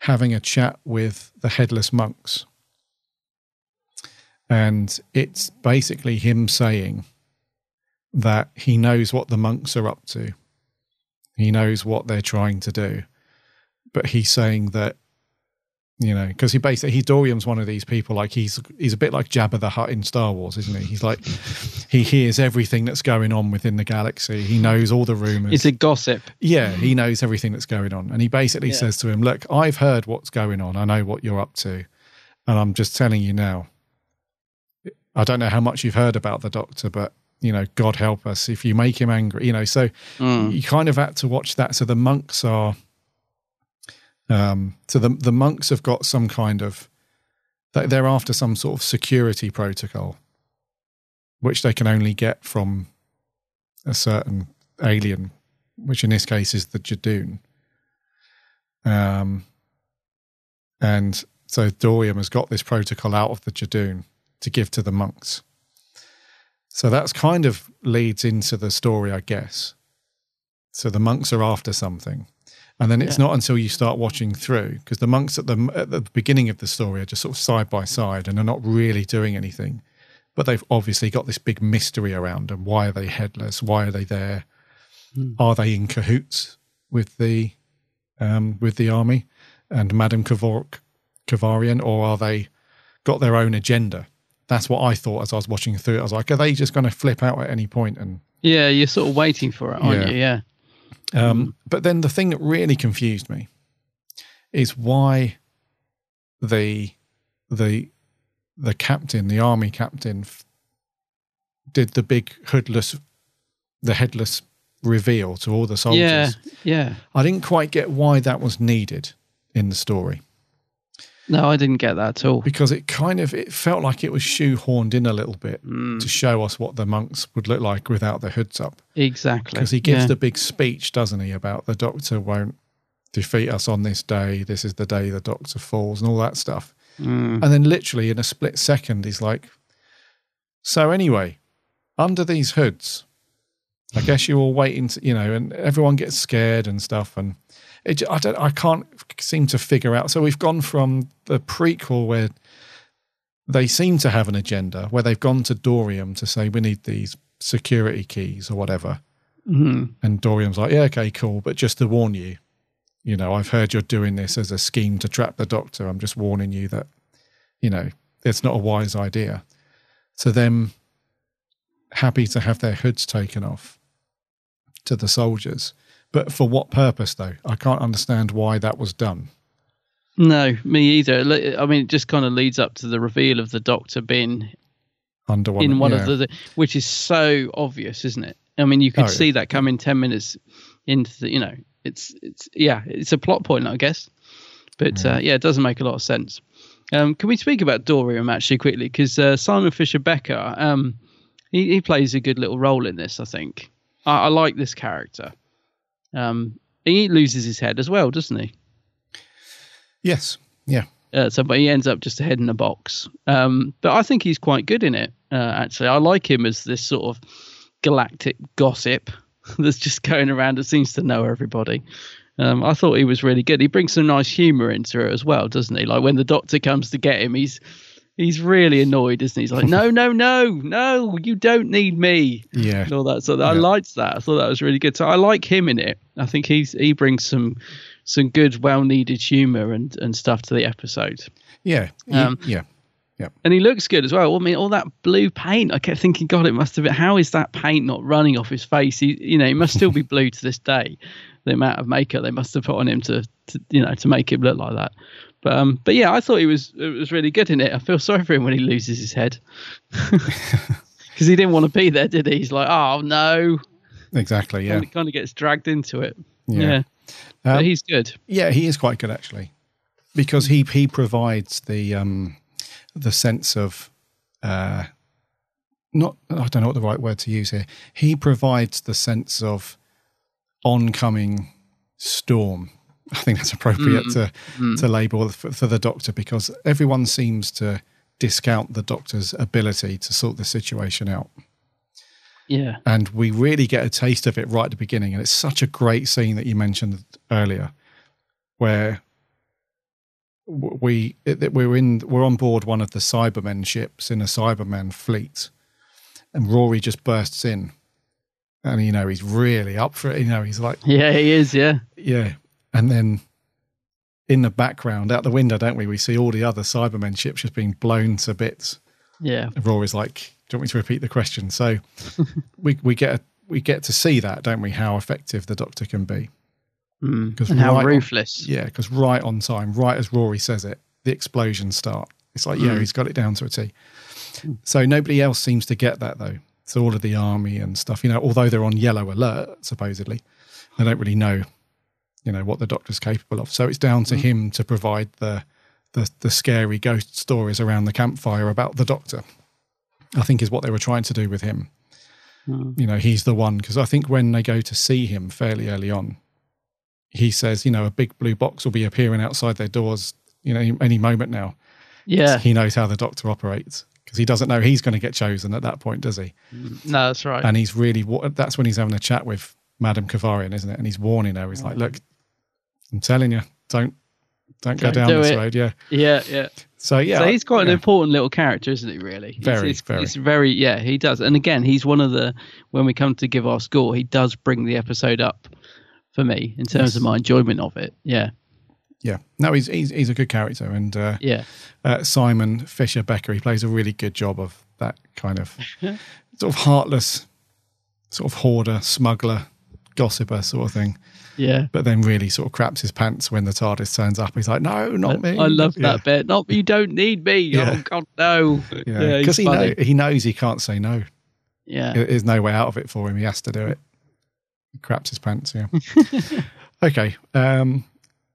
having a chat with the headless monks. And it's basically him saying that he knows what the monks are up to. He knows what they're trying to do. But he's saying that you know because he basically he Dorium's one of these people like he's he's a bit like Jabba the Hutt in Star Wars isn't he? He's like he hears everything that's going on within the galaxy. He knows all the rumors. It's a gossip. yeah he knows everything that's going on. And he basically Yeah. says to him look I've heard what's going on. I know what you're up to. And I'm just telling you now. I don't know how much you've heard about the doctor but you know God help us if you make him angry you know so Mm. you kind of had to watch that so the monks are um, so the the monks have got some kind of they- they're after some sort of security protocol, which they can only get from a certain alien, which in this case is the Judoon. Um, and so Dorium has got this protocol out of the Judoon to give to the monks. So that's kind of leads into the story, I guess. So the monks are after something. And then it's Yeah. not until you start watching through, because the monks at the at the beginning of the story are just sort of side by side and are not really doing anything. But they've obviously got this big mystery around them. Why are they headless? Why are they there? Are they in cahoots with the um, with the army and Madame Kavar- Kovarian, or are they got their own agenda? That's what I thought as I was watching through it. I was like, are they just going to flip out at any point? and Yeah, you're sort of waiting for it, aren't Yeah. you? Yeah. um, But then the thing that really confused me is why the the the captain, the army captain, did the big hoodless, the headless reveal to all the soldiers. Yeah. Yeah. I didn't quite get why that was needed in the story No, I didn't get that at all. because it kind of it felt like it was shoehorned in a little bit Mm. to show us what the monks would look like without the hoods up. Exactly. because he gives Yeah. the big speech, doesn't he, about the doctor won't defeat us on this day. This is the day the doctor falls, and all that stuff. Mm. And then, literally in a split second, he's like, "So anyway, under these hoods, I guess you're all waiting, to, you know." And everyone gets scared and stuff, and it, I don't, I can't seem to figure out. So we've gone from the prequel where they seem to have an agenda, where they've gone to Dorium to say we need these security keys or whatever. Mhm. And Dorium's like, yeah, okay, cool. But just to warn you, you know, I've heard you're doing this as a scheme to trap the doctor. I'm just warning you that, you know, it's not a wise idea. So them happy to have their hoods taken off to the soldiers. But for what purpose, though? I can't understand why that was done. No, me either. I mean, it just kind of leads up to the reveal of the Doctor being Under one, in one yeah. of the, which is so obvious, isn't it? I mean, you could Oh, yeah. see that coming ten minutes into the, you know, it's it's yeah, it's a plot point, I guess. But uh, yeah, it doesn't make a lot of sense. Um, can we speak about Dorium actually quickly? Because uh, Simon Fisher Becker, um, he, he plays a good little role in this. I think I, I like this character. Um, he loses his head as well, doesn't he? Yes. Yeah. Uh, so, but he ends up just a head in a box. Um, but I think he's quite good in it. Uh, actually, I like him as this sort of galactic gossip that's just going around and seems to know everybody. Um, I thought he was really good. He brings some nice humour into it as well, doesn't he? Like when the doctor comes to get him, he's he's really annoyed, isn't he? He's like, "No, no, no, no, you don't need me." Yeah. and all that. So I liked that. I thought that was really good. So I like him in it. I think he's he brings some some good, well needed humour and and stuff to the episode. Yeah. Um, yeah. Yeah. And he looks good as well. I mean, all that blue paint. I kept thinking, God, it must have been. How is that paint not running off his face? He, you know, he must still be blue to this day. The amount of makeup they must have put on him to, to you know, to make him look like that. But um, but yeah, I thought he was it was really good in it. I feel sorry for him when he loses his head because he didn't want to be there, did he? He's like, oh no. Exactly. Yeah. And he kind of gets dragged into it. Yeah. Yeah. Um, but he's good. Yeah, he is quite good actually, because he he provides the um the sense of uh not I don't know what the right word to use here. He provides the sense of oncoming storm. I think that's appropriate Mm. to Mm. to label for, for the doctor because everyone seems to discount the doctor's ability to sort the situation out. Yeah. And we really get a taste of it right at the beginning. And it's such a great scene that you mentioned earlier, where we we're in we're on board one of the Cybermen ships in a Cyberman fleet, and Rory just bursts in, and you know he's really up for it. You know he's like, Yeah, he is. Yeah. yeah, and then in the background out the window, don't we? We see all the other Cybermen ships just being blown to bits. Yeah. And Rory's like, "Do you want me to repeat the question?" So we we get a, we get to see that, don't we? How effective the Doctor can be. Mm. 'Cause And how right on- ruthless. yeah, because right on time, right as Rory says it, the explosions start. It's like, yeah, Mm. he's got it down to a T. So nobody else seems to get that though. So all of the army and stuff, you know, although they're on yellow alert supposedly, they don't really know, you know, what the Doctor's capable of. So it's down to Mm. him to provide the the the scary ghost stories around the campfire about the Doctor. I think is what they were trying to do with him. Mm. You know, he's the one because I think when they go to see him fairly early on, he says, you know, a big blue box will be appearing outside their doors, you know, any moment now. Yeah. he knows how the Doctor operates because he doesn't know he's going to get chosen at that point, does he? No, that's right. And he's really that's when he's having a chat with Madame Kovarian, isn't it? And he's warning her. He's like, "Look, I'm telling you, don't don't go Don't down do this it. road." Yeah. Yeah, yeah. So yeah, so he's quite an yeah. important little character, isn't he? Really, He's- Very, it's, very. It's very, yeah. He does, and again, he's one of the when we come to give our score, he does bring the episode up for me in terms Yes. of my enjoyment of it. Yeah, Yeah, no, he's he's, he's a good character, and uh, Yeah. uh, Simon Fisher Becker, he plays a really good job of that kind of sort of heartless, sort of hoarder, smuggler, gossiper sort of thing. Yeah. but then really sort of craps his pants when the TARDIS turns up. He's like, "No, not me." I love Yeah. that bit. Not you don't need me. Yeah. Oh God, no. Yeah, because he know, he knows he can't say no. Yeah. There's no way out of it for him. He has to do it. He craps his pants. Yeah. okay. Um,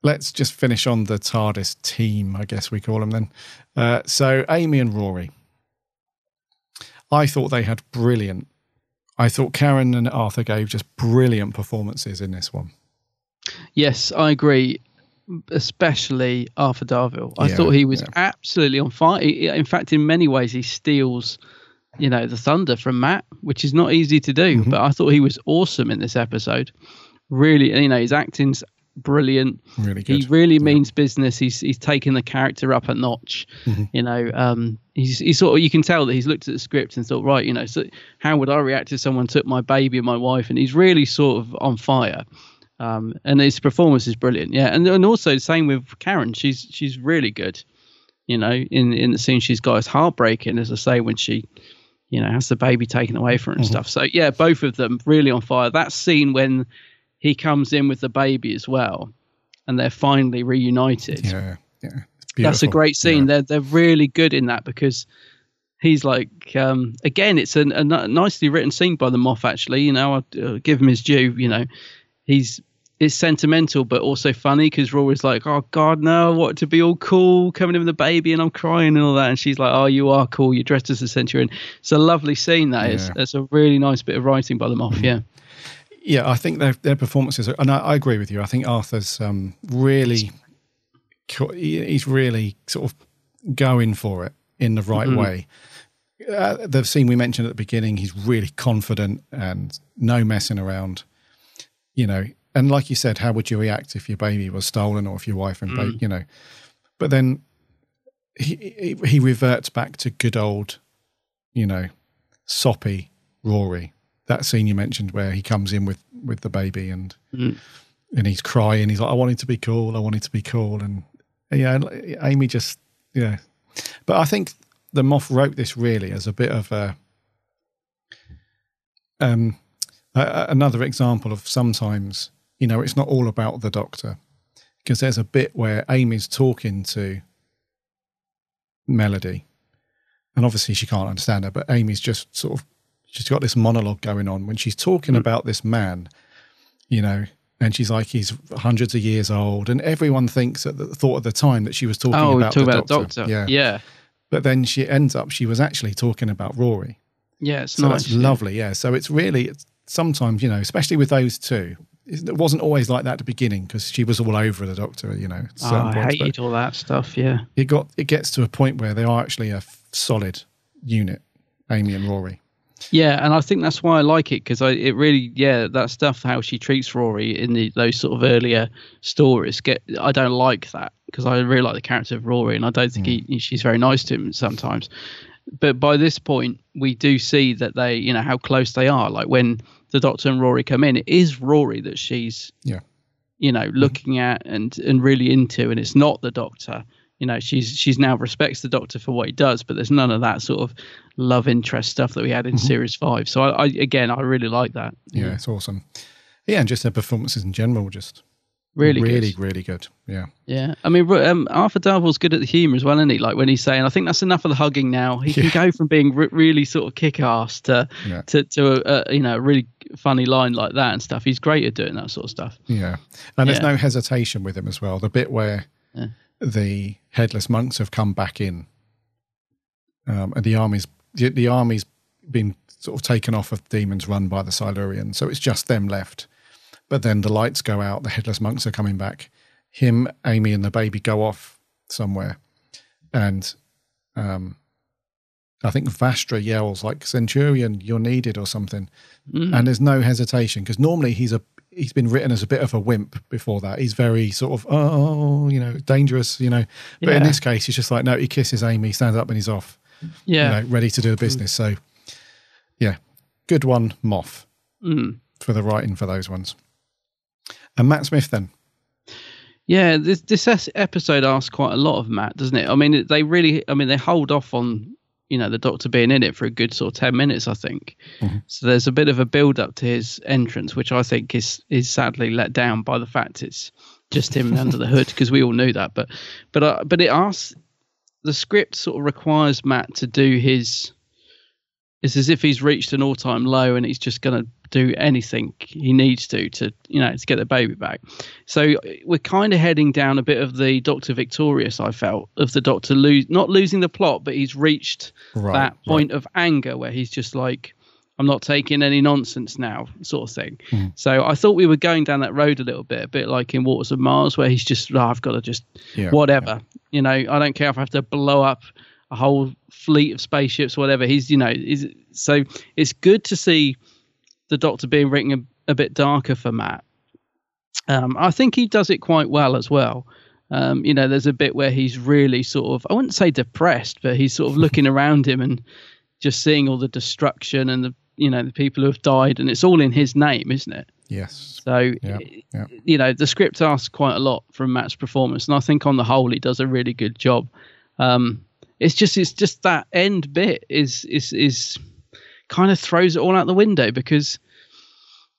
let's just finish on the TARDIS team. I guess we call them then. Uh, so Amy and Rory. I thought they had brilliant. I thought Karen and Arthur gave just brilliant performances in this one. Yes, I agree. Especially Arthur Darvill. I Yeah, thought he was yeah. absolutely on fire. In fact, in many ways, he steals, you know, the thunder from Matt, which is not easy to do. Mm-hmm. But I thought he was awesome in this episode. Really, you know, his acting's brilliant. Really He really means business. He's he's taken the character up a notch. Mhm. You know, um, he's he's sort of you can tell that he's looked at the script and thought, right, you know, so how would I react if someone took my baby and my wife? And he's really sort of on fire. Um, and his performance is brilliant, yeah. And and also same with Karen. She's she's really good. You know, in in the scene she's got is heartbreaking, as I say, when she, you know, has the baby taken away from her and Mhm. stuff. So yeah, both of them really on fire. That scene when he comes in with the baby as well, and they're finally reunited. Yeah. Yeah, That's a great scene. They're they're really good in that because he's like um, again, it's a n- nicely written scene by the Moff. Actually, you know, I uh, give him his due. You know, he's it's sentimental but also funny because Rory's like, oh God, no, I want to be all cool coming in with the baby and I'm crying and all that, and she's like, oh, you are cool. You're dressed as a centurion. It's a lovely scene. That is. Yeah. It's a really nice bit of writing by the Moff. Yeah. Yeah, I think their their performances, are, and I, I agree with you. I think Arthur's um, really, he's really sort of going for it in the right Mhm. way. Uh, the scene we mentioned at the beginning, he's really confident and no messing around. You know, and like you said, how would you react if your baby was stolen or if your wife and baby, Mm. you know? But then he, he reverts back to good old, you know, soppy Rory. That scene you mentioned where he comes in with with the baby and Mm. and he's crying. He's like, "I wanted to be cool. I wanted to be cool." And yeah, Amy just yeah. But I think the Moff wrote this really as a bit of a um a- another example of sometimes you know it's not all about the Doctor because there's a bit where Amy's talking to Melody, and obviously she can't understand her, but Amy's just sort of she's got this monologue going on when she's talking mm. about this man, you know, and she's like he's hundreds of years old, and everyone thinks at the thought at the time that she was talking oh, about the about doctor. Doctor. Yeah, Yeah. But then she ends up she was actually talking about Rory. Yeah, it's so nice. that's lovely. Yeah, so it's really it's sometimes you know, especially with those two. It wasn't always like that at the beginning because she was all over the doctor, you know. Oh, I points, hated all that stuff. Yeah. it got it gets to a point where they are actually a f- solid unit, Amy and Rory. Yeah, and I think that's why I like it because I it really yeah that stuff how she treats Rory in the, those sort of earlier stories get I don't like that because I really like the character of Rory and I don't think mm. he, she's very nice to him sometimes. But by this point, we do see that they you know how close they are. Like when the Doctor and Rory come in, it is Rory that she's Yeah. you know looking mm-hmm. at and and really into, and it's not the Doctor. You know, she's she's now respects the Doctor for what he does, but there's none of that sort of love interest stuff that we had in mm-hmm. series five. So I, I again, I really like that. Yeah, it's awesome. Yeah, and just their performances in general, just Really good. really, really good. Yeah, Yeah, I mean, um, Arthur Darvill's good at the humour as well, isn't he? Like when he's saying, "I think that's enough of the hugging now." He Yeah. can go from being re- really sort of kick-ass to Yeah. to to a, a you know a really funny line like that and stuff. He's great at doing that sort of stuff. yeah, and there's no hesitation with him as well. The bit where Yeah. the headless monks have come back in, um, and the army's the, the army's been sort of taken off of demons run by the Silurian, so it's just them left. But then the lights go out. The headless monks are coming back. Him, Amy, and the baby go off somewhere, and um, I think Vastra yells like "Centurion, you're needed" or something, Mm. and there's no hesitation because normally he's a he's been written as a bit of a wimp before that. He's very sort of oh you know dangerous you know, but in this case he's just like no he kisses Amy, stands up and he's off, Yeah. you know, ready to do the business. So yeah, good one, Moff Mm. for the writing for those ones. And Matt Smith then. Yeah, this this episode asks quite a lot of Matt, doesn't it? I mean, they really, I mean, they hold off on you know the Doctor being in it for a good sort of ten minutes, I think. So there's a bit of a build up to his entrance, which I think is is sadly let down by the fact it's just him under the hood because we all knew that. But but uh, but it asks the script sort of requires Matt to do his. It's as if he's reached an all-time low and he's just going to do anything he needs to to you know to get the baby back. So we're kind of heading down a bit of the Doctor Victorious. I felt of the Doctor lose not losing the plot, but he's reached Right, that right. point of anger where he's just like, I'm not taking any nonsense now, sort of thing. Hmm. So I thought we were going down that road a little bit, a bit like in Waters of Mars, where he's just, oh, I've got to just, Yeah, whatever. You know, I don't care if I have to blow up a whole fleet of spaceships, whatever. He's, you know, is so it's good to see the Doctor being written a, a bit darker for Matt. Um, I think he does it quite well as well. Um, you know, there's a bit where he's really sort of, I wouldn't say depressed, but he's sort of looking around him and just seeing all the destruction and the, you know, the people who have died, and it's all in his name, isn't it? Yes. So, Yeah. Yeah. you know, the script asks quite a lot from Matt's performance, and I think on the whole he does a really good job. Um, it's just, it's just that end bit is is is kind of throws it all out the window because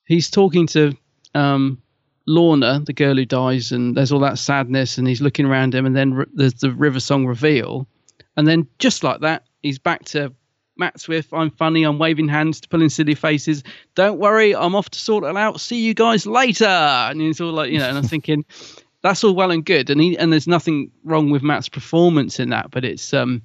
he's talking to um, Lorna, the girl who dies, and there's all that sadness, and he's looking around him, and then there's the River Song reveal, and then just like that, he's back to Matt Smith. I'm funny. I'm waving hands, to pulling silly faces. Don't worry, I'm off to sort it out. See you guys later. And he's all like, you know, and I'm thinking, that's all well and good, and he and there's nothing wrong with Matt's performance in that, but it's um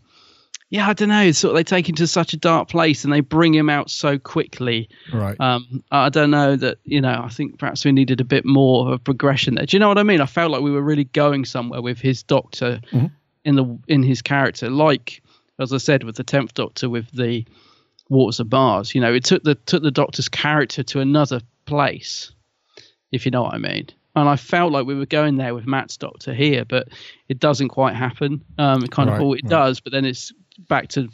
yeah, I don't know. It's sort of they take him to such a dark place and they bring him out so quickly. Right. Um, I don't know that you know. I think perhaps we needed a bit more of a progression there. Do you know what I mean? I felt like we were really going somewhere with his Doctor Mhm. in the in his character, like as I said with the tenth Doctor with the Waters of Mars. You know, it took the took the Doctor's character to another place, if you know what I mean. And I felt like we were going there with Matt's Doctor here, but it doesn't quite happen. Um, it kind Right, of, all it right. does, but then it's back to,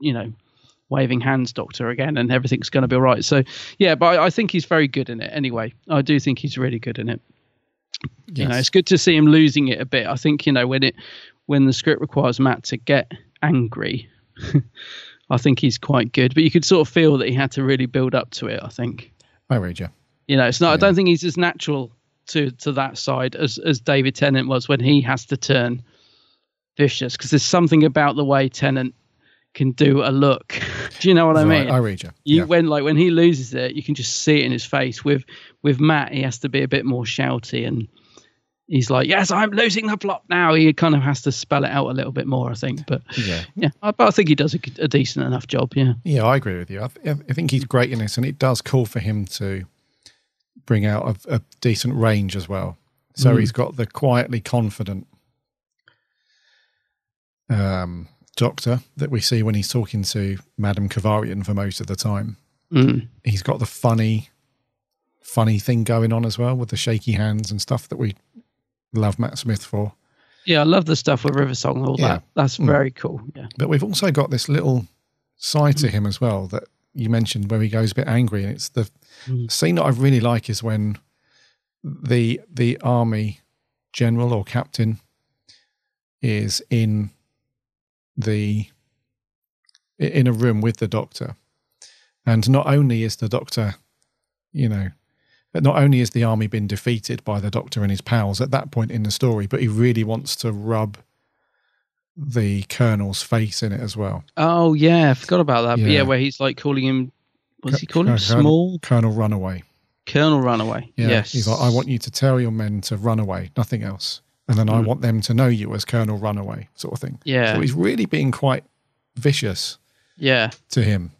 you know, waving hands Doctor again, and everything's going to be all right. So, yeah, but I, I think he's very good in it anyway. I do think he's really good in it. You know, it's good to see him losing it a bit. I think you know when it when the script requires Matt to get angry, I think he's quite good. But you could sort of feel that he had to really build up to it. I think I read you. you know it's not. I don't think he's as natural to to that side as as David Tennant was when he has to turn vicious because there's something about the way Tennant can do a look. do you know what I mean? I read you. You Yeah. when like when he loses it, you can just see it in his face. With with Matt, he has to be a bit more shouty and he's like, "Yes, I'm losing the plot now." He kind of has to spell it out a little bit more, I think. But Yeah. yeah, I, but I think he does a, a decent enough job. Yeah, Yeah, I agree with you. I, th- I think he's great in this, and it does call for him to bring out a, a decent range as well. So Mm. he's got the quietly confident um, doctor that we see when he's talking to Madame Kovarian for most of the time. Mm. He's got the funny, funny thing going on as well with the shaky hands and stuff that we love Matt Smith for. yeah, I love the stuff with River Song. All Yeah. that. That's Mm. very cool. Yeah, But we've also got this little side to him as well that you mentioned where he goes a bit angry, and it's the Mm. scene that I really like is when the the army general or captain is in the in a room with the doctor, and not only is the doctor, you know. But not only has the army been defeated by the doctor and his pals at that point in the story, but he really wants to rub the colonel's face in it as well. Oh yeah, I forgot about that. But Yeah. yeah, where he's like calling him. What's he calling him? Colonel- Small Colonel Runaway. Colonel Runaway. Yeah. Yes. He's like, I want you to tell your men to run away, nothing else. And then I Mm. want them to know you as Colonel Runaway, sort of thing. Yeah. So he's really being quite vicious Yeah. to him,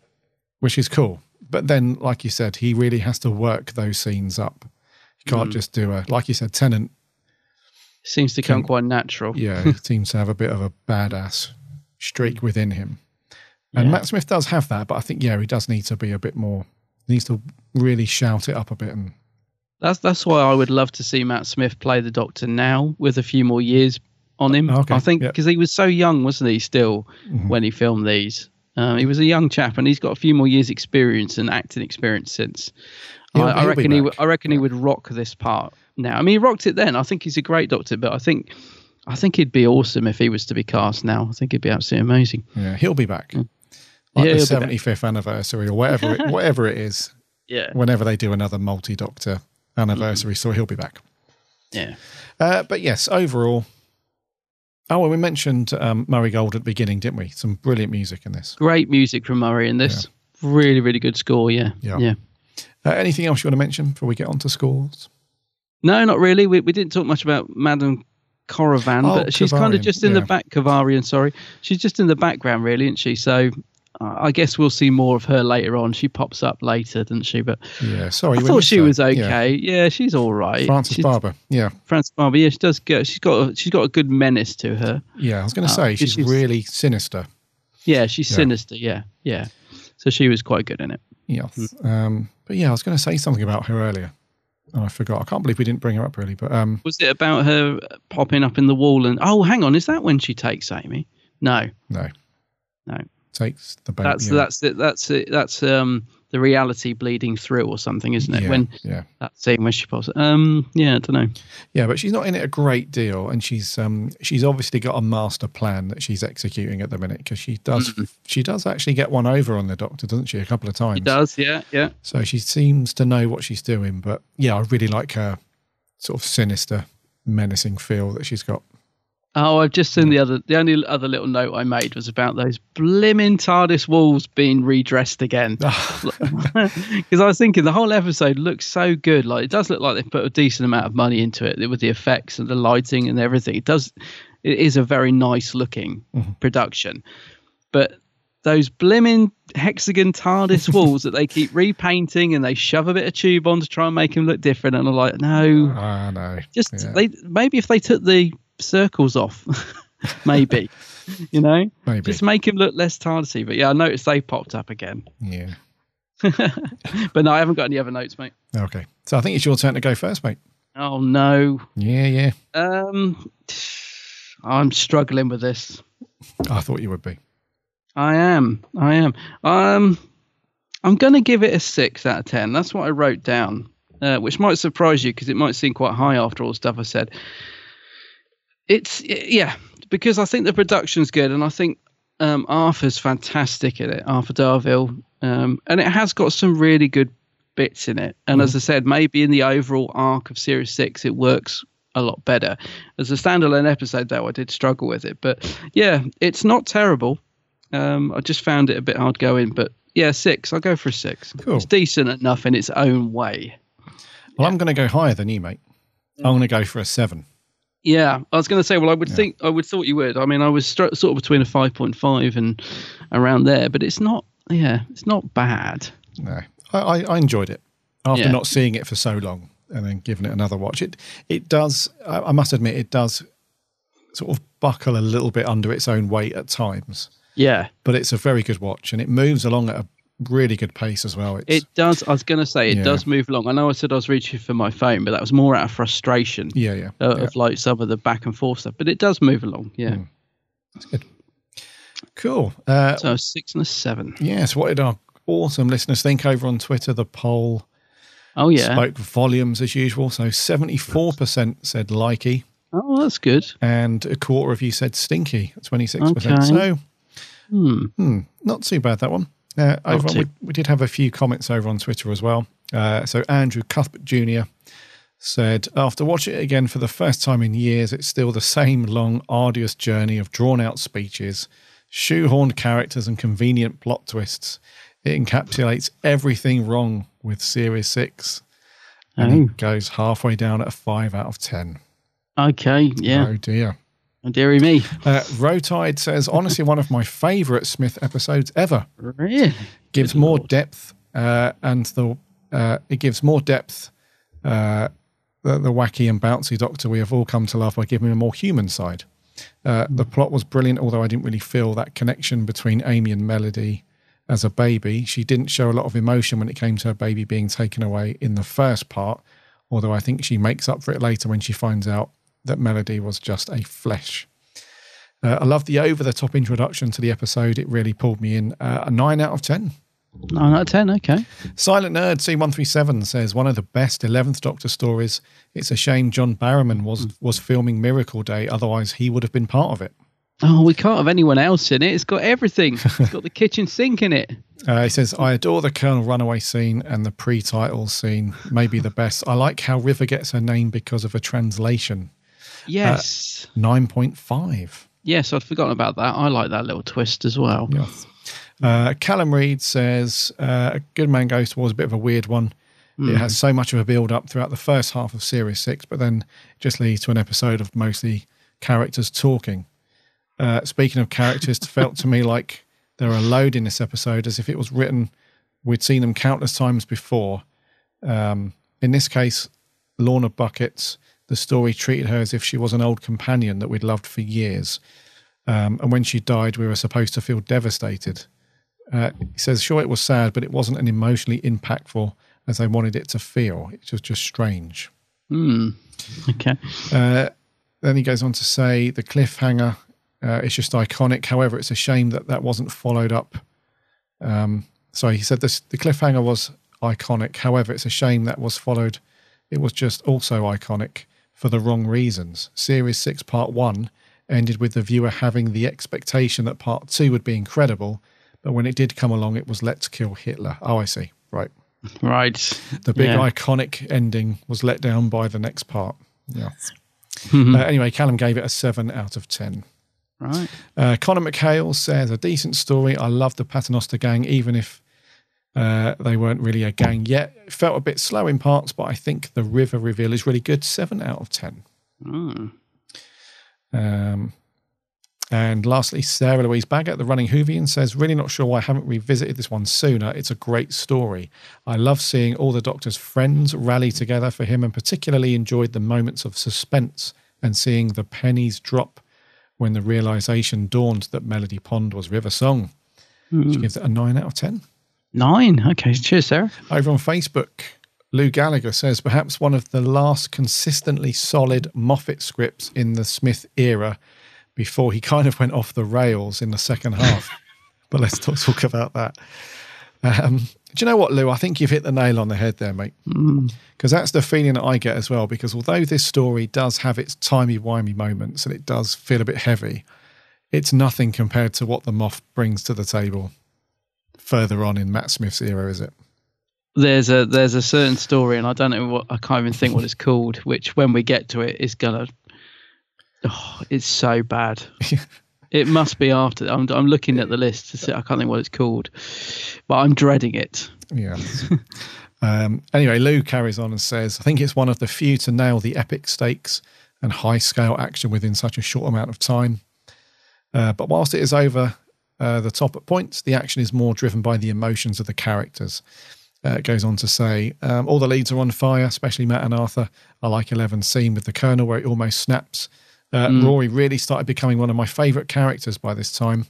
which is cool. But then, like you said, he really has to work those scenes up. You can't Mm. just do a, like you said, Tennant, Seems to come Can- quite natural. yeah, he seems to have a bit of a badass streak within him. And Yeah. Matt Smith does have that, but I think, yeah, he does need to be a bit more, he needs to really shout it up a bit and That's that's why I would love to see Matt Smith play the Doctor now with a few more years on him. Okay, I think because he was so young, wasn't he? Still, Mhm. when he filmed these, um, he was a young chap, and he's got a few more years' experience and acting experience since. I, He'll- I he'll be reckon he, I reckon he would rock this part now. I mean, he rocked it then. I think he's a great Doctor, but I think, I think he'd be awesome if he was to be cast now. I think he'd be absolutely amazing. Yeah, he'll be back. Like Mm. Yeah, the he'll be back. seventy fifth anniversary or whatever it, whatever it is. Yeah. Whenever they do another multi doctor anniversary, so he'll be back. Yeah. Uh, but yes, overall. Oh, well, we mentioned um, Murray Gold at the beginning, didn't we? Some brilliant music in this. Great music from Murray in this. Really, really good score. Yeah. Yeah. Yeah. Uh, anything else you want to mention before we get on to scores? No, not really. We, we didn't talk much about Madame Coravan, Oh, but she's kind of just in the yeah. back. Kovarian, sorry, she's just in the background, really, isn't she? So I guess we'll see more of her later on. She pops up later, doesn't she? But Yeah, sorry. I thought she was okay. Yeah, she's all right. Frances she's, Barber. Yeah, Frances Barber. Yeah, she does get. She's got. A, she's got a good menace to her. yeah. I was going to Uh, say she's, she's- really sinister. Yeah, she's Yeah. sinister. Yeah, yeah. So she was quite good in it. Yeah. Hmm. Um, but yeah, I was going to say something about her earlier, and I forgot. I can't believe we didn't bring her up really. But um, Was it about her popping up in the wall and? Oh, hang on. Is that when she takes Amy? No, no, no. takes the baby. That's yeah. that's it. That's it. That's um the reality bleeding through or something, isn't it? Yeah, when yeah. that scene when she pops. Um, yeah, I don't know. Yeah, but she's not in it a great deal, and she's um she's obviously got a master plan that she's executing at the minute because she does she does actually get one over on the doctor, doesn't she? A couple of times. She does. Yeah, yeah. So she seems to know what she's doing. But yeah, I really like her sort of sinister, menacing feel that she's got. Oh, I've just seen the other. The only other little note I made was about those blimmin' TARDIS walls being redressed again. Because I was thinking the whole episode looks so good. Like it does look like they put a decent amount of money into it with the effects and the lighting and everything. It does. It is a very nice looking mm-hmm. production, but those blimmin' hexagon TARDIS walls that they keep repainting and they shove a bit of tube on to try and make them look different. And I'm like, no, I know. just Yeah. they maybe if they took the circles off, maybe, you know, Maybe. just make him look less TARDISy. But yeah, I noticed they popped up again. Yeah. but no, I haven't got any other notes, mate. Okay. So I think it's your turn to go first, mate. Oh no. Yeah, yeah. Um, I'm struggling with this. I thought you would be. I am. I am. Um, I'm going to give it a six out of ten. That's what I wrote down, uh, which might surprise you because it might seem quite high after all the stuff I said. It's yeah, because I think the production's good, and I think um, Arthur's fantastic in it, Arthur Darvill, um, and it has got some really good bits in it. And as I said, maybe in the overall arc of Series Six, it works a lot better. As a standalone episode, though, I did struggle with it, but yeah, it's not terrible. Um, I just found it a bit hard going, but yeah, six. I'll go for a six. Cool. It's decent enough in its own way. Well, I'm going to go higher than you, mate. I'm going to go for a seven. Yeah, I was going to say. Well, I would think I would thought you would. I mean, I was str- sort of between a five point five and around there, but it's not. Yeah, it's not bad. No, I, I, I enjoyed it after Yeah. not seeing it for so long and then giving it another watch. It it does. I, I must admit, it does sort of buckle a little bit under its own weight at times. Yeah, But it's a very good watch, and it moves along at a really good pace as well. It's, it does. I was going to say it Yeah. does move along. I know I said I was reaching for my phone, but that was more out of frustration. Yeah, yeah, uh, yeah. Of like some of the back and forth stuff, but it does move along. Yeah. Mm. that's good. Cool. Uh, So six and a seven. yes, what did our awesome listeners think over on Twitter? The poll Oh yeah. spoke volumes as usual. So 74% said likey, Oh, that's good. and a quarter of you said stinky, 26%. Okay. So Hmm. Hmm, not too bad that one. Uh, over we, we did have a few comments over on Twitter as well. Uh, so Andrew Cuthbert Jr. said, after watching it again for the first time in years, it's still the same long, arduous journey of drawn out speeches, shoehorned characters, and convenient plot twists. It encapsulates everything wrong with Series 6 and Oh. it goes halfway down at a 5 out of 10. Okay. Yeah. Oh dear. Oh, dearie me. Uh, Rotide says, honestly, one of my favourite Smith episodes ever. Really? Gives more depth, uh, and the uh, it gives more depth. Uh, the, the wacky and bouncy Doctor we have all come to love by giving him a more human side. Uh, the plot was brilliant, although I didn't really feel that connection between Amy and Melody as a baby. She didn't show a lot of emotion when it came to her baby being taken away in the first part, although I think she makes up for it later when she finds out that Melody was just a flesh. Uh, I love the over the top introduction to the episode. It really pulled me in. Uh, a 9 out of 10. Nine out of ten. Okay. Silent Nerd C137 says one of the best 11th Doctor stories. It's a shame John Barrowman was, was filming Miracle Day, otherwise, he would have been part of it. Oh, we can't have anyone else in it. It's got everything. It's got the kitchen sink in it. Uh, he says, I adore the Colonel Runaway scene and the pre title scene, maybe the best. I like how River gets her name because of a translation. Yes. 9.5. yes, I'd forgotten about that. I like that little twist as well. Yes. Uh, Callum Reed says uh, A Good Man Goes to War a bit of a weird one. Hmm. It has so much of a build up throughout the first half of Series 6, but then just leads to an episode of mostly characters talking. Uh, speaking of characters, it felt to me like there are a load in this episode as if it was written, we'd seen them countless times before. Um, in this case, Lorna Buckets, the story treated her as if she was an old companion that we'd loved for years. Um, and when she died, we were supposed to feel devastated. Uh, he says, sure, it was sad, but it wasn't an emotionally impactful as I wanted it to feel. It was just strange. Hmm. Okay. Uh, then he goes on to say the cliffhanger uh, is just iconic. However, it's a shame that that wasn't followed up. Um, sorry, he said this, the cliffhanger was iconic. However, it's a shame that was followed. It was just also iconic for the wrong reasons. Series 6, Part 1 ended with the viewer having the expectation that Part 2 would be incredible, but when it did come along, it was let's kill Hitler. Oh, I see. Right. Right. The big Yeah. iconic ending was let down by the next part. Yeah. Mhm. Uh, anyway, Callum gave it a seven out of ten. Right. Uh, Connor McHale says a decent story. I love the Paternoster gang, even if uh, they weren't really a gang yet. It felt a bit slow in parts, but I think the river reveal is really good. Seven out of ten. Mm. Um, and lastly, Sarah Louise Baggett, the running Whovian, says, Really not sure why I haven't revisited this one sooner. It's a great story. I love seeing all the Doctor's friends rally together for him and particularly enjoyed the moments of suspense and seeing the pennies drop when the realization dawned that Melody Pond was River Song. She Mm. gives it a 9 out of 10. Nine. Okay. Cheers, Sarah. Over on Facebook, Lou Gallagher says perhaps one of the last consistently solid Moffat scripts in the Smith era before he kind of went off the rails in the second half. but let's talk, talk about that. Um, do you know what, Lou? I think you've hit the nail on the head there, mate. Mm. Because that's the feeling that I get as well. Because although this story does have its timey-wimey moments and it does feel a bit heavy, it's nothing compared to what the Moff brings to the table further on in Matt Smith's era, is it? There's a there's a certain story, and I don't know what I can't even think what it's called. Which when we get to it, is gonna. Oh, it's so bad. it must be after. I'm I'm looking at the list to see. I can't think what it's called, but I'm dreading it. Yeah. um, anyway, Lou carries on and says, I think it's one of the few to nail the epic stakes and high scale action within such a short amount of time. Uh, but whilst it is over uh, the top at points, the action is more driven by the emotions of the characters. Uh, it goes on to say, um, all the leads are on fire, especially Matt and Arthur. I like Eleven's scene with the Colonel where it almost snaps. Uh, Mm. Rory really started becoming one of my favourite characters by this time.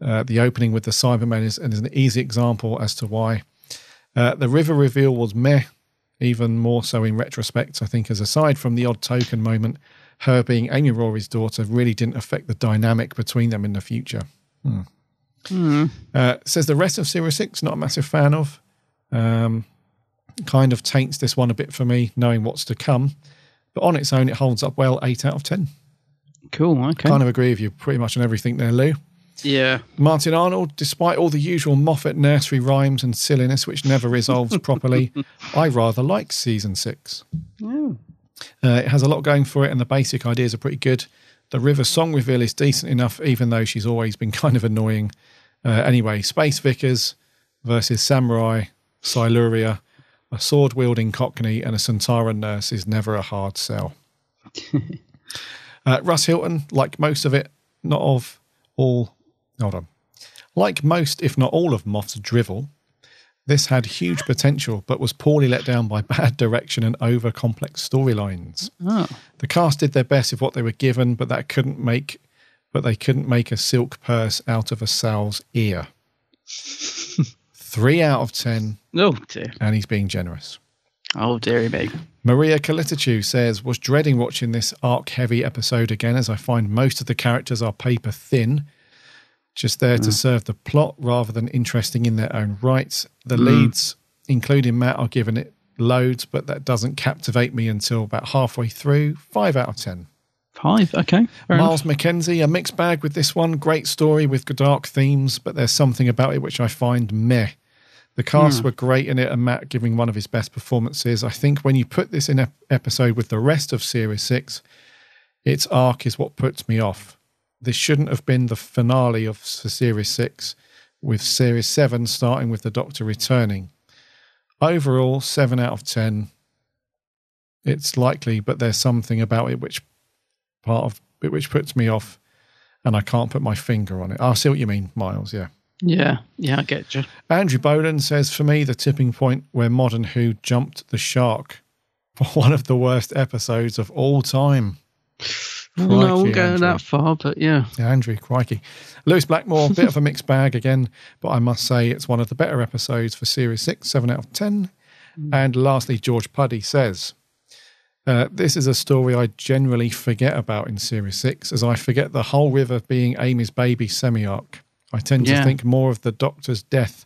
Uh, the opening with the Cybermen is, is an easy example as to why. Uh, the river reveal was meh, even more so in retrospect. I think, as aside from the odd token moment, her being Amy Rory's daughter really didn't affect the dynamic between them in the future. Hmm. Mm. Uh, says the rest of Series 6, not a massive fan of. Um, kind of taints this one a bit for me, knowing what's to come. But on its own, it holds up well, 8 out of 10. Cool. Okay. Kind of agree with you pretty much on everything there, Lou. Yeah. Martin Arnold, despite all the usual Moffat nursery rhymes and silliness which never resolves properly, I rather like season six. Oh. Uh, it has a lot going for it, and the basic ideas are pretty good. The River song reveal is decent enough, even though she's always been kind of annoying. Uh, anyway, Space Vickers versus Samurai, Silurian, a sword wielding Cockney, and a Sontaran nurse is never a hard sell. uh, Russ Hilton, like most of it, not of all. Hold on. Like most, if not all, of Moff's drivel, this had huge potential, but was poorly let down by bad direction and over complex storylines. Oh. The cast did their best with what they were given, but that couldn't make, but they couldn't make a silk purse out of a sow's ear. Three out of ten, Oh dear. and he's being generous. Oh dearie me. Maria Kalitichu says, was dreading watching this arc heavy episode again as I find most of the characters are paper thin, just there to serve the plot rather than interesting in their own right. The Mm. leads, including Matt, are given it loads, but that doesn't captivate me until about halfway through. Five out of ten. Five. Okay. Miles enough. McKenzie, a mixed bag with this one. Great story with dark themes, but there's something about it which I find meh. The cast Hmm. were great in it, and Matt giving one of his best performances. I think when you put this in ep- episode with the rest of Series 6, its arc is what puts me off. This shouldn't have been the finale of s- Series 6, with Series 7 starting with the Doctor returning. Overall, 7 out of 10. It's likely, but there's something about it which part of it which puts me off, and I can't put my finger on it. I see what you mean, Miles. Yeah. Yeah. Yeah. I get you. Andrew Boland says, for me, the tipping point where Modern Who jumped the shark for one of the worst episodes of all time. Oh, no, I won't go Andrew. that far, but yeah. Yeah, Andrew, crikey. Lewis Blackmore, bit of a mixed bag again, but I must say it's one of the better episodes for Series 6, 7 out of 10. And lastly, George Puddy says, uh, this is a story I generally forget about in Series 6, as I forget the whole river being Amy's baby semi arc. I tend to think more of the Doctor's death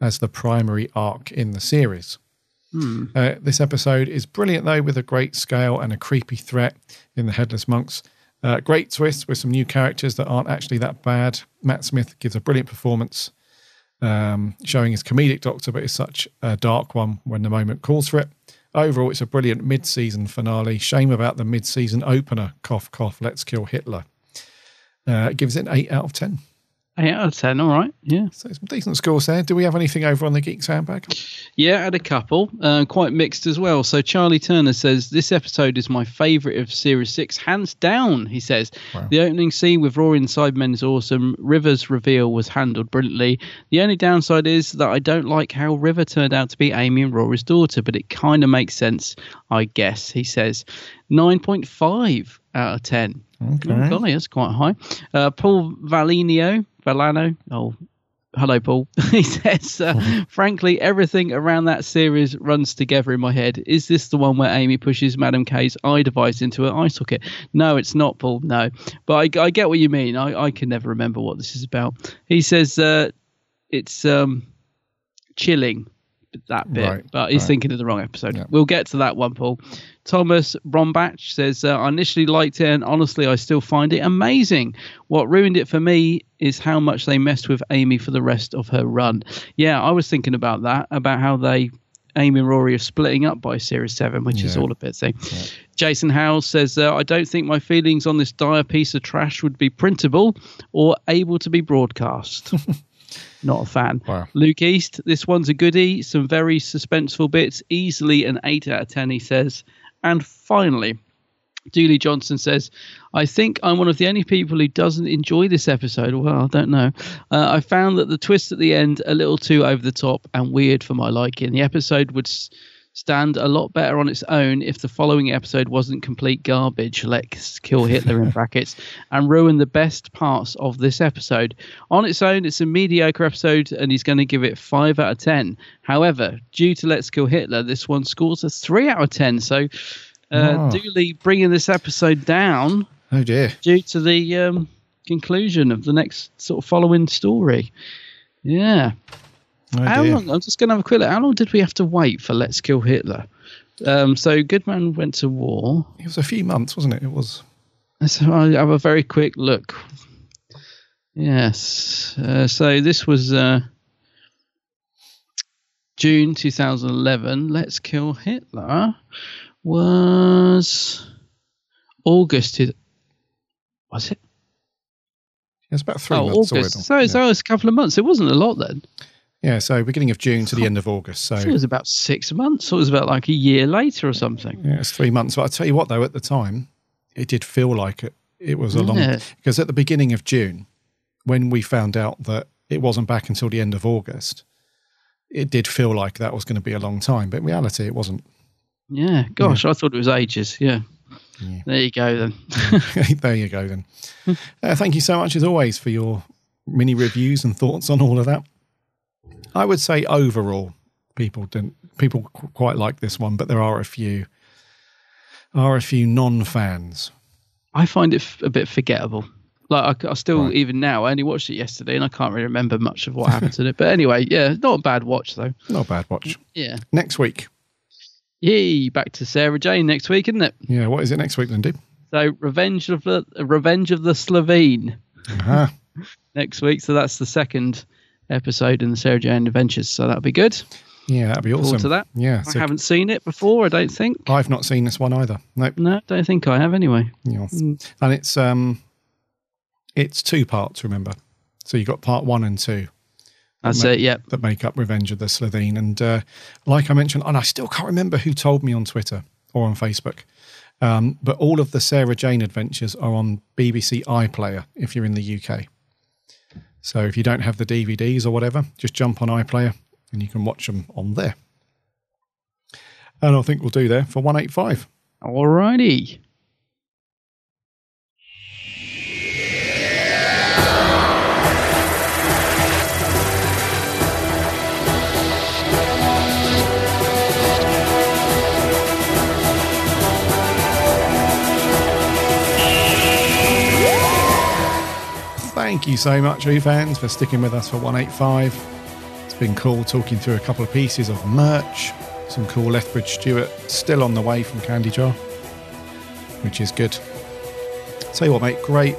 as the primary arc in the series. Hmm. Uh, this episode is brilliant, though, with a great scale and a creepy threat in the Headless Monks. Uh, great twist with some new characters that aren't actually that bad. Matt Smith gives a brilliant performance. um, showing his comedic Doctor, but is such a dark one when the moment calls for it. Overall, it's a brilliant mid-season finale. Shame about the mid-season opener. Cough, cough. Let's kill Hitler. Uh, it gives it an eight out of ten. Eight out of ten. All right. Yeah. So some decent scores there. Do we have anything over on the Geeks Handbag? Yeah, I had a couple, uh, quite mixed as well. So Charlie Turner says this episode is my favourite of Series Six, hands down. He says the opening scene with Rory and Cybermen is awesome. River's reveal was handled brilliantly. The only downside is that I don't like how River turned out to be Amy and Rory's daughter, but it kind of makes sense, I guess. He says nine point five out of ten. Okay. Oh, golly, that's quite high. Uh, Paul Valinio, Valano, oh, hello, Paul. he says, uh, frankly, everything around that series runs together in my head. Is this the one where Amy pushes Madam K's eye device into her eye socket? No, it's not, Paul. No. But I, I get what you mean. I, I can never remember what this is about. He says uh, it's um, chilling that bit, Right, but he's right. thinking of the wrong episode. We'll get to that one, Paul. Thomas Brombach says, uh, I initially liked it, and honestly, I still find it amazing. What ruined it for me is how much they messed with Amy for the rest of her run. Yeah, I was thinking about that, about how they. Amy and Rory are splitting up by Series 7, which is all a bit thing. Jason Howells says, uh, I don't think my feelings on this dire piece of trash would be printable or able to be broadcast. Not a fan. Wow. Luke East, this one's a goodie. Some very suspenseful bits. Easily an 8 out of 10, he says. And finally, Dooley Johnson says, I think I'm one of the only people who doesn't enjoy this episode. Well, I don't know. Uh, I found that the twist at the end a little too over the top and weird for my liking. The episode would s- stand a lot better on its own if the following episode wasn't complete garbage, let's kill Hitler in brackets, and ruin the best parts of this episode. On its own, it's a mediocre episode, and he's going to give it 5 out of 10. However, due to Let's Kill Hitler, this one scores a 3 out of 10. So, uh, Oh. Dooley bringing this episode down Oh dear. due to the um, conclusion of the next sort of following story. Yeah. Oh How dear. long? I'm just going to have a quick look. How long did we have to wait for Let's Kill Hitler? Um, so Goodman went to war. It was a few months, wasn't it? It was. Let's have have a very quick look. Yes. Uh, so this was uh, June 2011. Let's Kill Hitler was August. to- Was it? It's about three oh, months. August. all. So, so it was a couple of months. It wasn't a lot then. Yeah, so beginning of June to the end of August. So it was about six months. Or it was about like a year later or something. yeah, it's three months. But I tell you what, though, at the time, it did feel like it. It was a long Yeah. because at the beginning of June, when we found out that it wasn't back until the end of August, it did feel like that was going to be a long time. But in reality, it wasn't. Yeah. Gosh, I thought it was ages. Yeah. There you go then. there you go, then. Uh, thank you so much, as always, for your mini reviews and thoughts on all of that. I would say overall, people didn't people quite like this one, but there are a few are a few non fans. I find it f- a bit forgettable. Like I, I still, even now, I only watched it yesterday, and I can't really remember much of what happened in it. But anyway, yeah, not a bad watch though. Not a bad watch. Yeah. Next week, Yay! Back to Sarah Jane next week, isn't it? yeah. What is it next week, Lindy? So, Revenge of the Revenge of the Slitheen Uh-huh. next week. So that's the second episode in the Sarah Jane Adventures. So that'll be good. Yeah, that'd be awesome. to that. Yeah, I haven't seen it before. I don't think. I've not seen this one either. Nope. No, don't think I have anyway. Yeah. Mm. And it's um, it's two parts. Remember, so you've got part one and two. That's ma- it, yep. That make up Revenge of the Slitheen, and uh, like I mentioned, and I still can't remember who told me on Twitter or on Facebook, um, but all of the Sarah Jane adventures are on BBC iPlayer if you're in the UK. So if you don't have the DVDs or whatever, just jump on iPlayer and you can watch them on there. And I think we'll do there for one eight five. Thank you so much, Who fans, for sticking with us for 185. It's been cool talking through a couple of pieces of merch. Some cool Lethbridge Stewart still on the way from Candy Jar, which is good. Tell you what, mate, great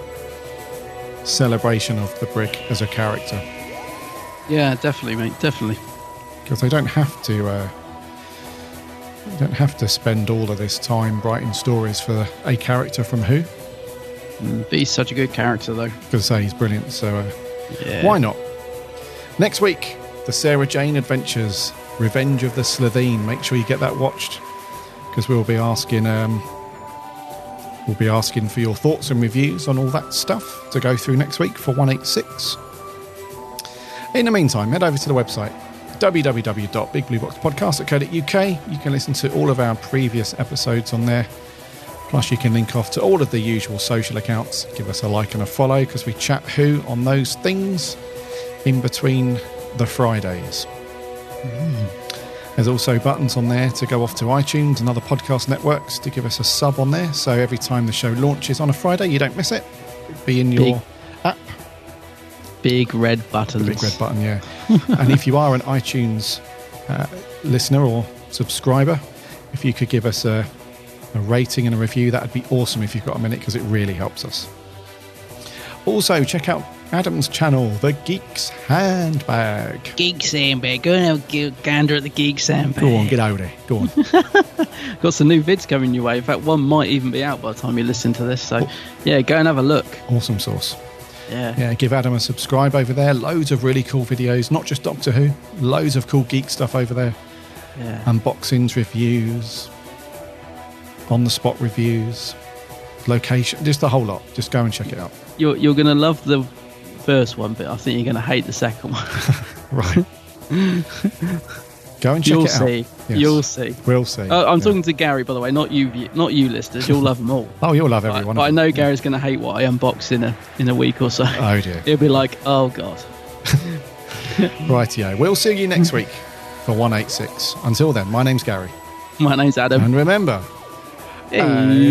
celebration of the brick as a character. Yeah, definitely, mate. Definitely. because they don't have to. Uh, they don't have to spend all of this time writing stories for a character from Who. Mm, he's such a good character, though. Because say he's brilliant, so uh, Yeah. why not? Next week, the Sarah Jane Adventures, Revenge of the Slitheen. Make sure you get that watched, because we'll be asking. Um, we'll be asking for your thoughts and reviews on all that stuff to go through next week for 186. In the meantime, head over to the website www.bigblueboxpodcast.co.uk. You can listen to all of our previous episodes on there. Plus, you can link off to all of the usual social accounts. Give us a like and a follow because we chat who on those things in between the Fridays. There's also buttons on there to go off to iTunes and other podcast networks to give us a sub on there. So every time the show launches on a Friday, you don't miss it. Be in your Big. app. Big red buttons. The big red button, yeah. and if you are an iTunes uh, listener or subscriber, if you could give us a, a rating and a review, that would be awesome if you've got a minute because it really helps us. Also, check out Adam's channel, The Geeks Handbag. Geek Handbag. Go and have a gander at the geek Handbag. Go on, get over there. Go on. Got some new vids coming your way. In fact, one might even be out by the time you listen to this. So, oh. yeah, go and have a look. awesome sauce. Yeah. Yeah, give Adam a subscribe over there. Loads of really cool videos, not just Doctor Who, loads of cool geek stuff over there. Yeah. Unboxings, reviews, on the spot reviews, location, just a whole lot. Just go and check it out. You're, you're going to love the first one, but I think you're going to hate the second one. Right. Go and check You'll it out. see. You'll see. We'll see. Uh, I'm Yeah. talking to Gary, by the way, not you, not you, listeners. You'll love them all. Oh, you'll love everyone. But, but I know Gary's going to hate what I unbox in a in a week or so. Oh, dear. He'll be like, "Oh God." Rightio. We'll see you next week for 186. Until then, my name's Gary. My name's Adam. And remember, Hey. you were Hey.